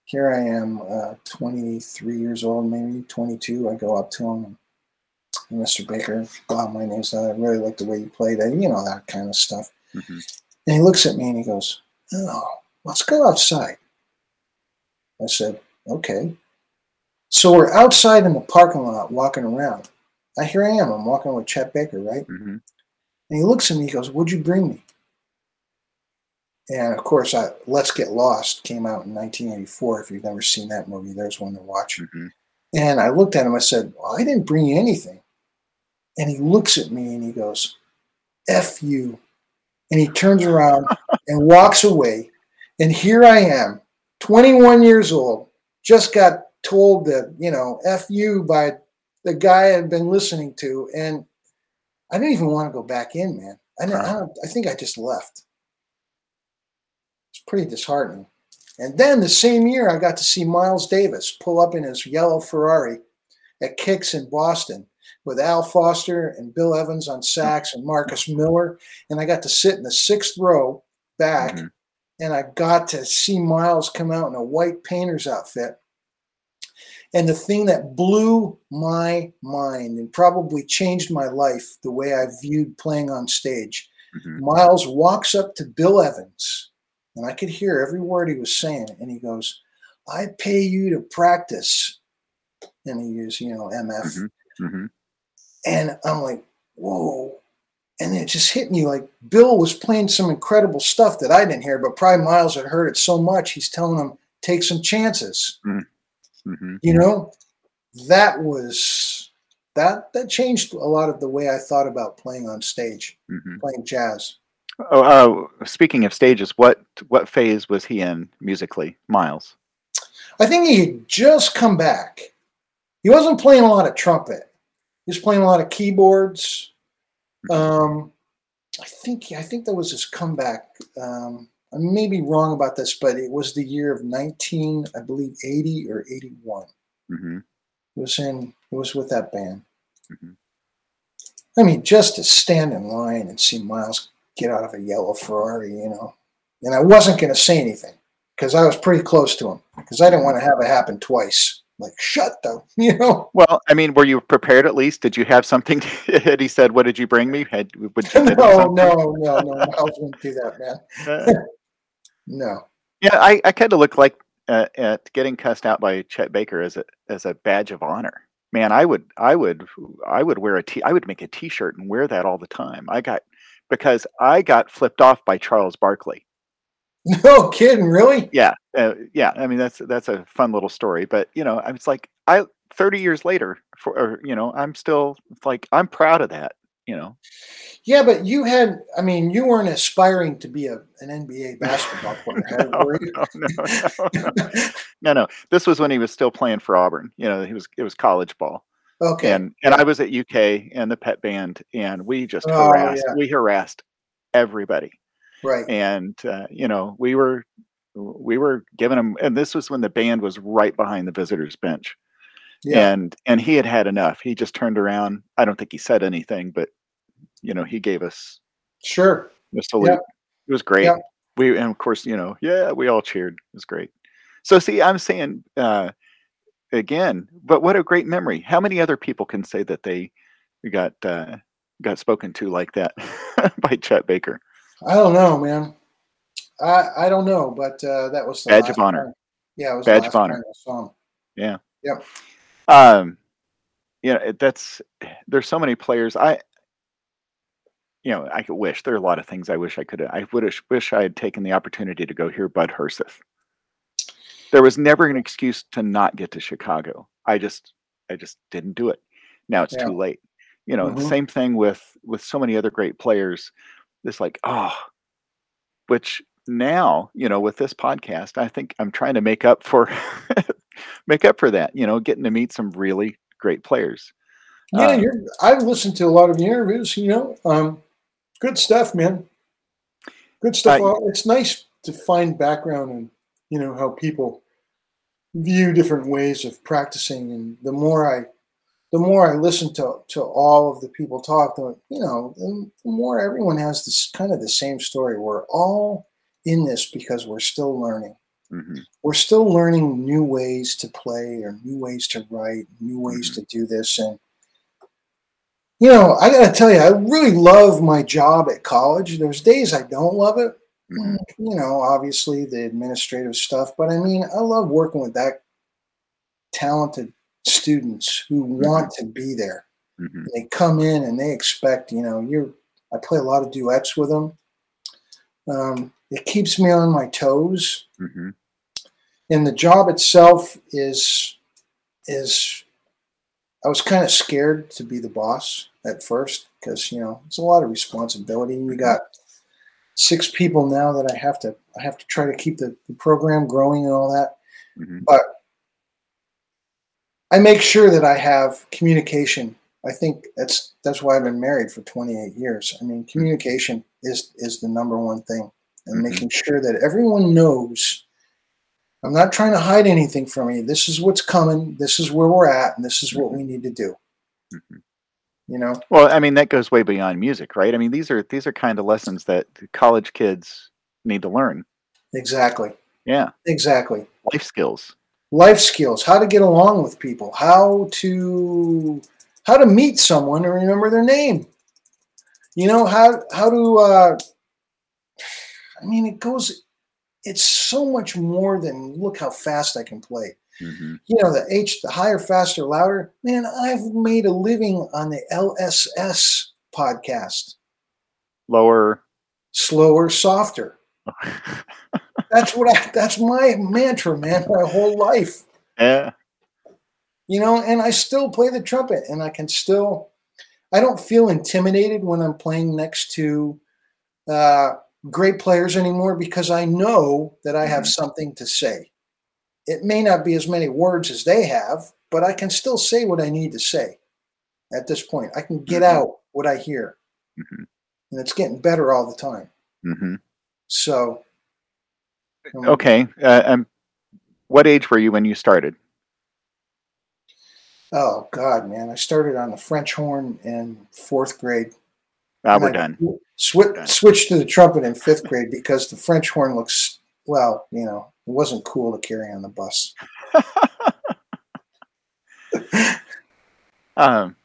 Here I am, uh, 23 years old, maybe 22. I go up to him. Mr. Baker, wow, my name's uh, I really like the way you played it, you know, that kind of stuff. hmm And he looks at me and he goes, Oh, let's go outside. I said, Okay. So we're outside in the parking lot walking around. I here I am, I'm walking with Chet Baker, right? hmm And he looks at me, he goes, What'd you bring me? And of course, I, Let's Get Lost came out in 1984. If you've never seen that movie, there's one to watch. hmm And I looked at him, I said, Well, I didn't bring you anything. And he looks at me and he goes, F you. And he turns around and walks away. And here I am, 21 years old, just got told that, you know, F you by the guy I'd been listening to. And I didn't even want to go back in, man. I, didn't, I, don't, I think I just left. Pretty disheartening. And then the same year, I got to see Miles Davis pull up in his yellow Ferrari at Kix in Boston with Al Foster and Bill Evans on sax and Marcus Miller. And I got to sit in the sixth row back Mhm. and I got to see Miles come out in a white painter's outfit. And the thing that blew my mind and probably changed my life, the way I viewed playing on stage, hmm Miles walks up to Bill Evans, and I could hear every word he was saying, and he goes, I pay you to practice. And he used, you know, MF. hmm hmm And I'm like, whoa. And it just hit me like Bill was playing some incredible stuff that I didn't hear, but probably Miles had heard it so much, he's telling him, take some chances. hmm You know, that was that that changed a lot of the way I thought about playing on stage, hmm playing jazz. Oh, uh, speaking of stages, what what phase was he in musically, Miles? I think he had just come back. He wasn't playing a lot of trumpet. He was playing a lot of keyboards. Um, I think I think that was his comeback. Um, I may be wrong about this, but it was the year of 19, I believe, 80 or 81. hmm It was in. It was with that band. Mhm. I mean, just to stand in line and see Miles get out of a yellow Ferrari, you know, and I wasn't going to say anything because I was pretty close to him because I didn't want to have it happen twice. Like, shut the, you know. Well, I mean, were you prepared at least? Did you have something? had he said, "What did you bring me?" Had would you No, no, no, no. Miles wouldn't do that, man. No. yeah, I, I kind of look like uh, at getting cussed out by Chet Baker as a as a badge of honor. Man, I would I would I would wear a t I would make a T-shirt and wear that all the time. I got because I got flipped off by Charles Barkley. No kidding, really? Yeah, uh, yeah. I mean, that's that's a fun little story. But you know, I was like, I thirty years later, for or, you know, I'm still like I'm proud of that. You know, Yeah, but you had, I mean, you weren't aspiring to be a, an NBA basketball player, no, were you? no, no, no, no, no, no. This was when he was still playing for Auburn. You know, he was it was college ball. Okay. and and I was at UK and the pet band, and we just Oh, harassed. yeah. We harassed everybody, right. and uh, you know we were we were giving him. And this was when the band was right behind the visitors bench, Yeah. and and he had had enough. He just turned around. I don't think he said anything, but you know he gave us Sure. the salute. It was great. Yep. We and of course you know yeah we all cheered. It was great. So see, I'm saying uh, again, but what a great memory. How many other people can say that they got uh, got spoken to like that by Chet Baker? I don't know, man. I I don't know, but uh, that was the Badge of honor. time- Yeah, it was Badge of honor. saw him. Um, you know that's there's so many players. I you know I could wish there are a lot of things I wish I could. I would wish I had taken the opportunity to go hear Bud Herseth. There was never an excuse to not get to Chicago. I just I just didn't do it. Now it's Yeah. too late. You know, Mhm. same thing with with so many other great players. It's like, oh, which now, you know, with this podcast, I think I'm trying to make up for make up for that, you know, getting to meet some really great players. Yeah, Um, you're. I've listened to a lot of your interviews. You know, um, good stuff, man. Good stuff. Well, it's nice to find background and you know how people view different ways of practicing. And the more I, the more I listen to to all of the people talk, the you know, the more everyone has this kind of the same story. We're all in this because we're still learning mhm, we're still learning new ways to play or new ways to write, new ways Mhm. to do this. And, you know, I got to tell you, I really love my job at college. There's days I don't love it. Mhm, You know, obviously the administrative stuff, but I mean, I love working with that talented students who want to be there. mhm, They come in and they expect, you know, you're, I play a lot of duets with them. Um, it keeps me on my toes mhm, and the job itself is is I was kind of scared to be the boss at first because you know it's a lot of responsibility. You got six people now that I have to I have to try to keep the, the program growing and all that. mhm, But I make sure that I have communication. I think that's that's why I've been married for 28 years. I mean, communication is is the number one thing, and Mhm. making sure that everyone knows. I'm not trying to hide anything from you. This is what's coming. This is where we're at, and this is what we need to do. mhm. You know, Well, I mean, that goes way beyond music, right? I mean, these are these are kind of lessons that college kids need to learn. exactly, Yeah, exactly. life skills. Life skills, how to get along with people, how to how to meet someone and remember their name. You know how how to. Uh, I mean, it goes. It's so much more than look how fast I can play. Hmm you know the h the higher faster louder man i've made a living on the lss podcast Lower. slower softer that's what i that's my mantra man my whole life yeah. you know and i still play the trumpet and i can still i don't feel intimidated when i'm playing next to uh, great players anymore because i know that i have Mhm. something to say it may not be as many words as they have but i can still say what i need to say at this point i can get Mhm. out what i hear Mhm. and it's getting better all the time hmm so um, Okay. Uh, um, what age were you when you started? oh god man i started on the french horn in fourth grade Ah, we're done. Swi- Done. switched to the trumpet in fifth grade because the French horn looks well. You know, it wasn't cool to carry on the bus. um,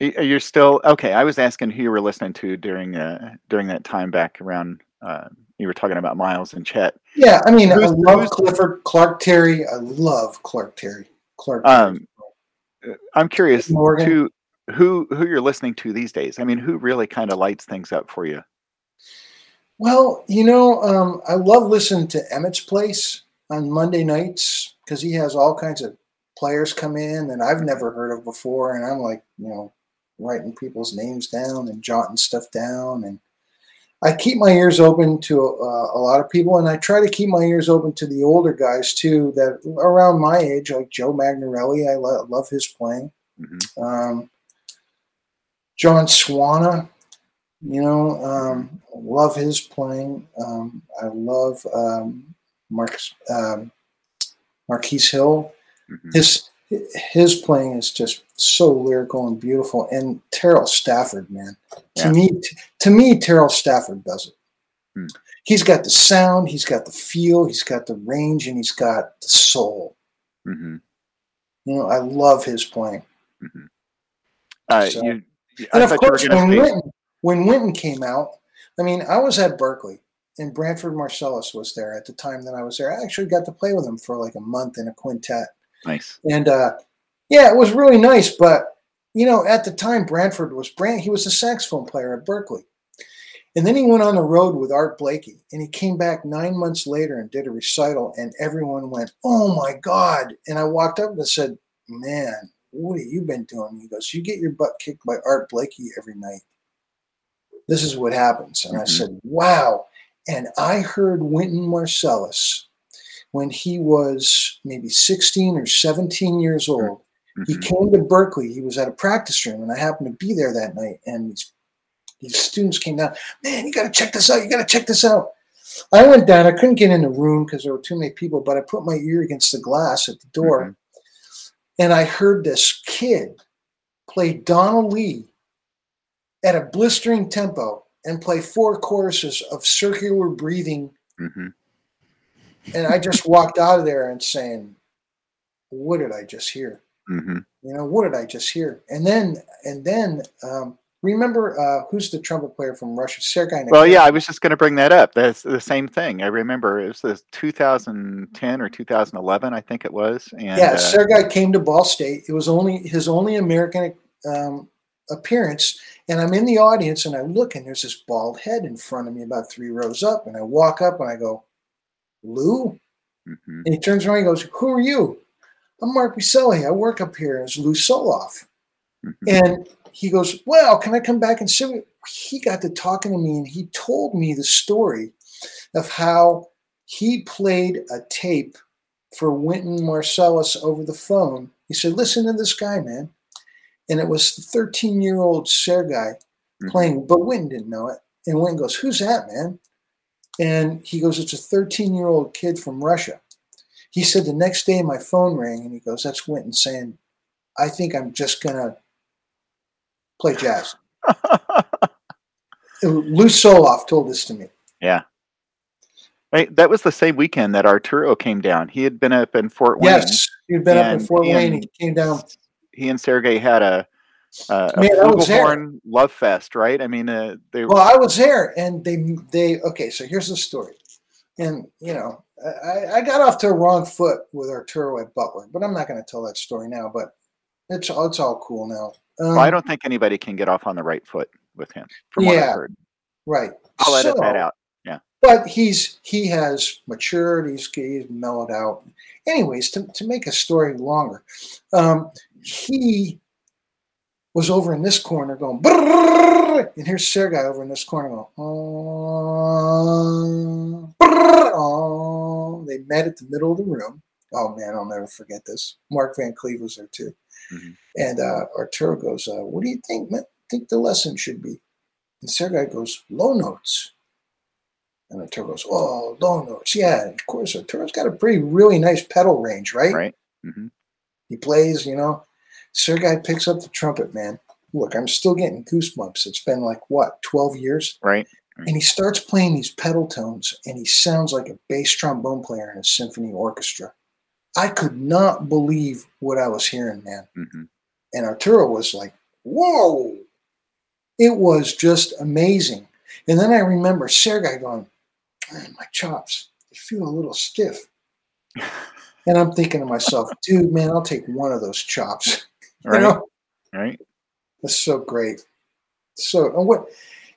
you're still okay. I was asking who you were listening to during uh, during that time back around. Uh, you were talking about Miles and Chet. Yeah, I mean, I Who's- love who's- Clifford Clark Terry. I love Clark Terry. Clark. Terry. Um, I'm curious to who who you're listening to these days. I mean, who really kind of lights things up for you? Well, you know, um, I love listening to Emmett's Place on Monday nights because he has all kinds of players come in that I've never heard of before, and I'm like, you know, writing people's names down and jotting stuff down, and I keep my ears open to uh, a lot of people, and I try to keep my ears open to the older guys too, that around my age, like Joe Magnarelli. I lo- love his playing. hmm Um, John Swana, you know, um, love his playing. Um, I love um, Marcus, um, Marquis Hill. hmm His his playing is just so lyrical and beautiful. And Terrell Stafford, man, Yeah. to me, to me, Terrell Stafford does it. Hmm. He's got the sound, he's got the feel, he's got the range, and he's got the soul. hmm You know, I love his playing. Uh, So- you, And of thought you were course, when to say. Wynton, when Wynton came out, I mean, I was at Berklee, and Branford Marsalis was there at the time that I was there. I actually got to play with him for like a month in a quintet, Nice. and uh, yeah, it was really nice. But you know, at the time, Branford was Brand. He was a saxophone player at Berklee, and then he went on the road with Art Blakey, and he came back nine months later and did a recital, and everyone went, "Oh my God!" And I walked up and said, man, what have you been doing? He goes, you get your butt kicked by Art Blakey every night. This is what happens. And mm-hmm. I said, wow. And I heard Wynton Marsalis when he was maybe 16 or 17 years old. Mm-hmm. He came to Berklee. He was at a practice room, and I happened to be there that night. And these, these students came down, man, you got to check this out. You got to check this out. I went down. I couldn't get in the room because there were too many people, but I put my ear against the glass at the door. Mm-hmm. And I heard this kid play Donna Lee at a blistering tempo and play four choruses of circular breathing. Mm-hmm. And I just walked out of there and saying, "What did I just hear? Mm-hmm. You know, what did I just hear?" And then, and then, um, remember uh, who's the trumpet player from Russia? Sergei. Well, yeah, I was just going to bring that up. That's the same thing. I remember it was the 2010 or 2011, I think it was. And, yeah, uh, Sergei came to Ball State. It was only his only American um, appearance, and I'm in the audience and I look and there's this bald head in front of me about three rows up. And I walk up and I go, Lou? Mm-hmm. And he turns around and goes, Who are you? I'm Mark Buselli. I work up here as Lew Soloff. Mm-hmm. And he goes, Well, can I come back and sit? He got to talking to me and he told me the story of how he played a tape for Wynton Marsalis over the phone. He said, Listen to this guy, man and it was the 13 year old Sergei mm-hmm. playing, but Wynton didn't know it. And Wynton goes, Who's that, man? And he goes, It's a 13 year old kid from Russia. He said, The next day my phone rang and he goes, That's Wynton saying, I think I'm just going to play jazz. Lew Soloff told this to me. Yeah. Right. That was the same weekend that Arturo came down. He had been up in Fort Wayne. Yes, he'd been up in Fort Wayne. He came down he and Sergey had a uh, Man, a flugelhorn love fest, right? I mean, uh, they. Well, I was there, and they they okay. So here's the story, and you know, I, I got off to a wrong foot with Arturo at Butler, but I'm not going to tell that story now. But it's all it's all cool now. Um, well, I don't think anybody can get off on the right foot with him. From what yeah, I've heard. right. I'll edit so, that out. Yeah. But he's he has matured. He's he's mellowed out. Anyways, to to make a story longer, um, he was over in this corner going, and here's Sergei over in this corner going, oh, oh. They met at the middle of the room. Oh man, I'll never forget this. Mark Van Cleve was there too. Mm-hmm. And uh, Arturo goes, uh, What do you think, man? think the lesson should be? And Sergei goes, Low notes. And Arturo goes, Oh, low notes. Yeah, of course. Arturo's got a pretty, really nice pedal range, right? Right. Mm-hmm. He plays, you know. Sergei picks up the trumpet, man. Look, I'm still getting goosebumps. It's been like what, 12 years? Right. And he starts playing these pedal tones, and he sounds like a bass trombone player in a symphony orchestra. I could not believe what I was hearing, man. Mm-hmm. And Arturo was like, whoa. It was just amazing. And then I remember Sergei going, my chops, they feel a little stiff. and I'm thinking to myself, dude, man, I'll take one of those chops. Right. You know? Right. That's so great. So and what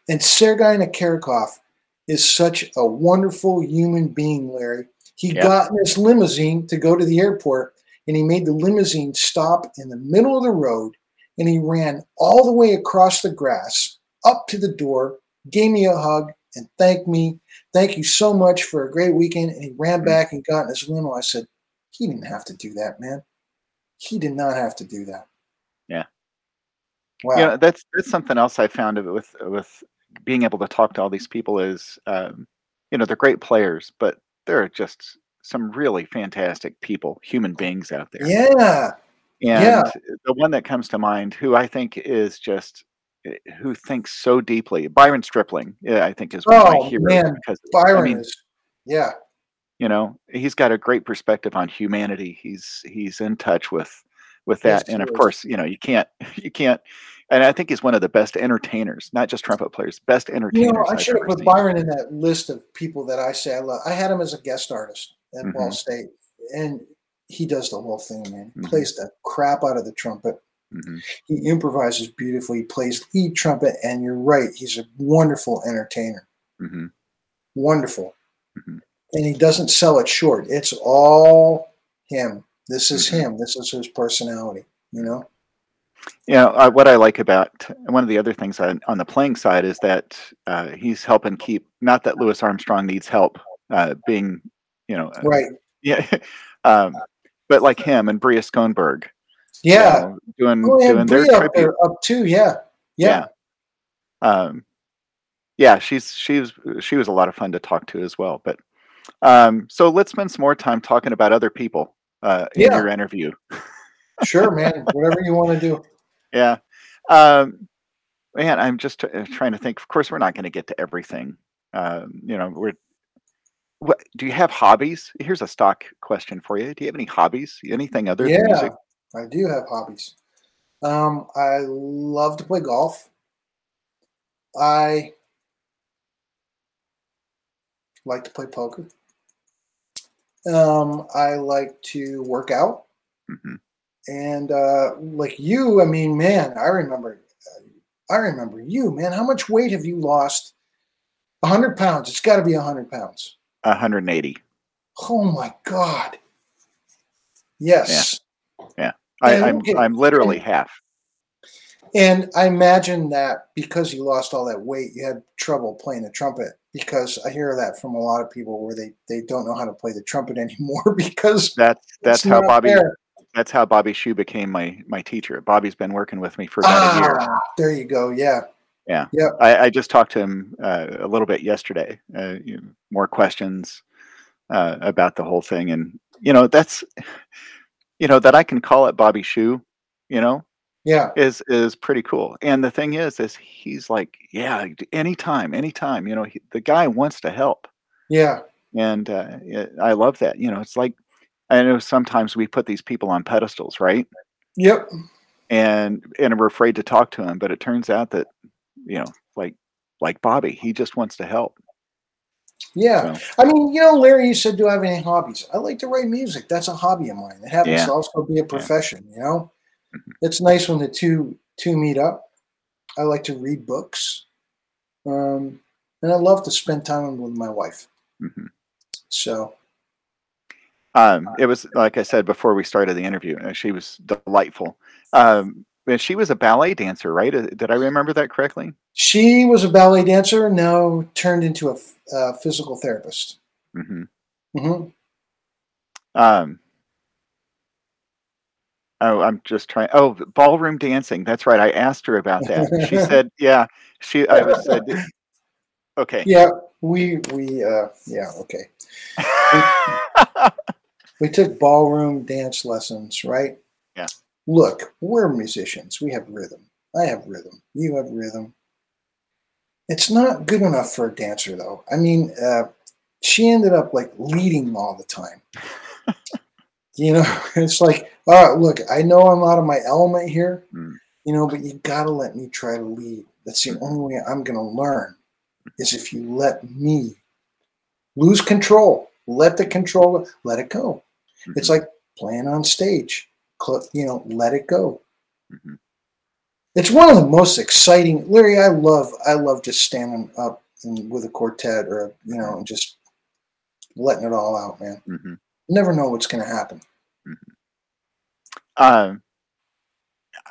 and Sergei Nakariakov is such a wonderful human being, Larry. He got in his limousine to go to the airport and he made the limousine stop in the middle of the road and he ran all the way across the grass up to the door, gave me a hug and thanked me. Thank you so much for a great weekend. And he ran mm-hmm. back and got in his limo. I said, he didn't have to do that, man. He did not have to do that. Yeah. Wow. Yeah, that's that's something else I found with with being able to talk to all these people is, um, you know, they're great players, but there are just some really fantastic people, human beings out there. Yeah. And yeah. the one that comes to mind, who I think is just eh, who thinks so deeply, Byron Stripling, yeah, I think is one oh, of my oh, heroes. Man. Because Byron I mean, is, yeah. You know, he's got a great perspective on humanity. He's he's in touch with with that. and of course, you know, you can't, you can't. And I think he's one of the best entertainers, not just trumpet players, best entertainers. You know, I should have put seen. Byron in that list of people that I say I love. I had him as a guest artist at mm-hmm. Ball State, and he does the whole thing, man. He mm-hmm. plays the crap out of the trumpet. Mm-hmm. He improvises beautifully. He plays lead trumpet, and you're right. He's a wonderful entertainer. Mm-hmm. Wonderful. Mm-hmm. And he doesn't sell it short. It's all him This is Mhm. him. This is his personality. You know. You know, uh, what I like about one of the other things on, on the playing side is that uh, he's helping keep. Not that Louis Armstrong needs help uh, being, you know, uh, Right. yeah, um, but like him and Bria Skonberg, you Yeah. know, doing Oh, doing their up tribute. up too. Yeah. Yeah. um, yeah, she's she's she was a lot of fun to talk to as well. But um, so let's spend some more time talking about other people uh, in Yeah. your interview. Sure, man. Whatever you want to do. Yeah, um, man, I'm just tr- uh, trying to think. Of course, we're not going to get to everything. Um, you know, we're. What do you have hobbies? Here's a stock question for you. Do you have any hobbies? Anything other than Yeah, music? I do have hobbies. Um, I love to play golf. I like to play poker. Um, I like to work out. hmm And uh, like you, I mean, man, I remember, I remember you, man. How much weight have you lost? hundred pounds. It's got to be hundred pounds. 180. Oh my god. Yes. I, And I'm I'm literally and- half. And I imagine that because you lost all that weight, you had trouble playing the trumpet. Because I hear that from a lot of people where they, they don't know how to play the trumpet anymore because That's that's how Bobby there. that's how Bobby Shew became my my teacher. Bobby's been working with me for about a year. Ah, there you go. Yeah. Yeah. I, I just talked to him uh, a little bit yesterday. Uh, you know, more questions uh, about the whole thing, and you know that's you know that I can call it Bobby Shew. You know Yeah. is is pretty cool. And the thing is, is he's like, yeah, anytime, anytime. You know, he, the guy wants to help, Yeah. and uh, yeah, I love that. You know, it's like I know sometimes we put these people on pedestals, right? Yep. and and we're afraid to talk to him but it turns out that you know like like bobby he just wants to help Yeah. So, I mean, you know, Larry, you said, do I have any hobbies? I like to write music. That's a hobby of mine. It happens Yeah. to also be a profession, you know? Mhm. It's nice when the two two meet up. I like to read books. Um, and I love to spend time with my wife. mhm. So um it was like i said before we started the interview uh, she was delightful um and she was a ballet dancer right Uh, did i remember that correctly she was a ballet dancer, now turned into a physical therapist. hmm hmm um oh i'm just trying oh ballroom dancing that's right i asked her about that she said yeah she i was said okay Yeah, we we uh yeah okay. We took ballroom dance lessons, right? Yeah. Look, we're musicians. We have rhythm. I have rhythm. You have rhythm. It's not good enough for a dancer, though. I mean, uh, she ended up like leading all the time. you know, it's like, all right, look, I know I'm out of my element here, Mm. you know, but you got to let me try to lead. That's the only way I'm going to learn is if you let me lose control. Let the control, let it go. It's like playing on stage. You know, let it go. Mhm. It's one of the most exciting. Larry, I love, I love just standing up and with a quartet or you know, and just letting it all out, man. Mhm. Never know what's going to happen. Um,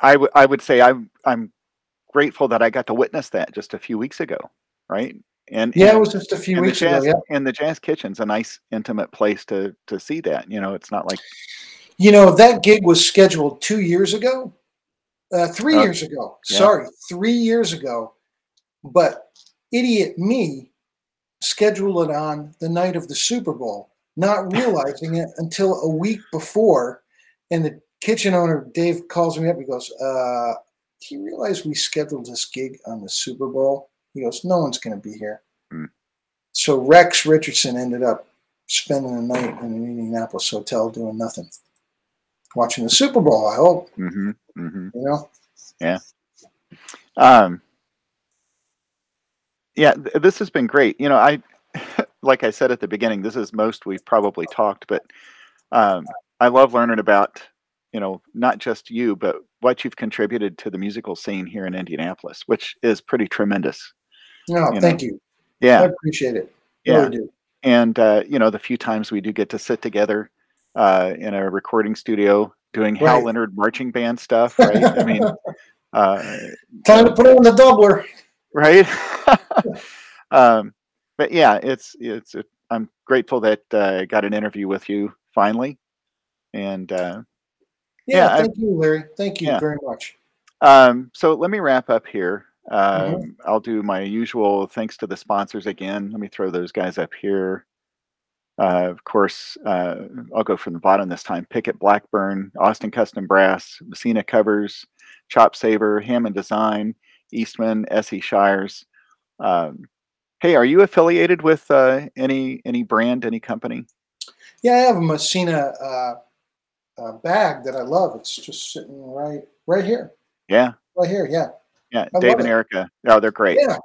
I would I would say I'm I'm grateful that I got to witness that just a few weeks ago, right? And Yeah, it was just a few and weeks ago. jazz Yeah, and the jazz kitchen's a nice intimate place to to see that. You know, it's not like you know that gig was scheduled two years ago, uh, three Uh, years ago. yeah. Sorry, three years ago. But idiot me scheduled it on the night of the Super Bowl, not realizing it until a week before. And the kitchen owner Dave calls me up. He goes, uh, "Do you realize we scheduled this gig on the Super Bowl?" He goes, "No one's going to be here." Hmm. So Rex Richardson ended up spending the night in an Indianapolis hotel doing nothing, watching the Super Bowl. I hope hmm hmm you know. Um, yeah, th- this has been great. You know, I like I said at the beginning, this is most we've probably talked, but um, I love learning about you know not just you, but what you've contributed to the musical scene here in Indianapolis, which is pretty tremendous. No, You thank you. Yeah. I appreciate it. yeah, Really do. and uh, you know the few times we do get to sit together uh, in a recording studio doing Hal Leonard marching band stuff, right? I mean, uh, Time to put on the doubler. right? um, but yeah, it's it's. I'm grateful that uh, I got an interview with you finally, and uh, Yeah, Yeah, I- thank you, Larry. Thank you Yeah. very much. Um, so let me wrap up here. Um, Mhm. I'll do my usual thanks to the sponsors again. Let me throw those guys up here. Uh, of course, uh, I'll go from the bottom this time. Pickett Blackburn, Austin Custom Brass, Messina Covers, Chop Saver, Hammond Design, Eastman, SE Shires. Um, hey, are you affiliated with uh, any any brand, any company? Yeah, I have a Messina uh, bag that I love. It's just sitting right right here, Yeah, right here. Yeah, yeah. I Dave and it. Erica. Oh, they're great. yeah,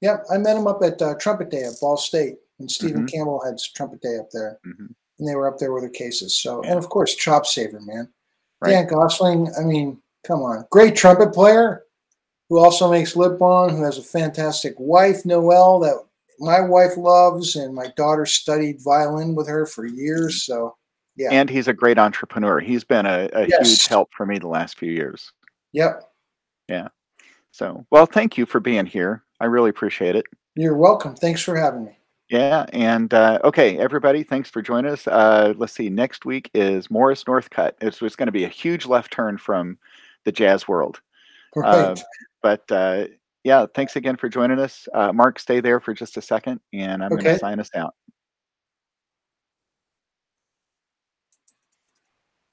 yeah. I met them up at uh, Trumpet Day at Ball State, and Stephen Campbell had Trumpet Day up there, Mhm. and they were up there with their cases. So, Yeah. and of course, Chop Saver, man. Right. Dan Gosling. I mean, come on, great trumpet player who also makes lip balm, who has a fantastic wife, Noelle, that my wife loves, and my daughter studied violin with her for years. So, yeah. And he's a great entrepreneur. He's been a, a huge help for me the last few years. yep. Yeah. So, well, thank you for being here. I really appreciate it. You're welcome. Thanks for having me. Yeah, and uh, okay, everybody, thanks for joining us. Uh, let's see, next week is Morris Northcutt. It's, it's going to be a huge left turn from the jazz world. Right. Uh, but uh, yeah, thanks again for joining us. Uh, Mark, stay there for just a second, and I'm going to sign us out.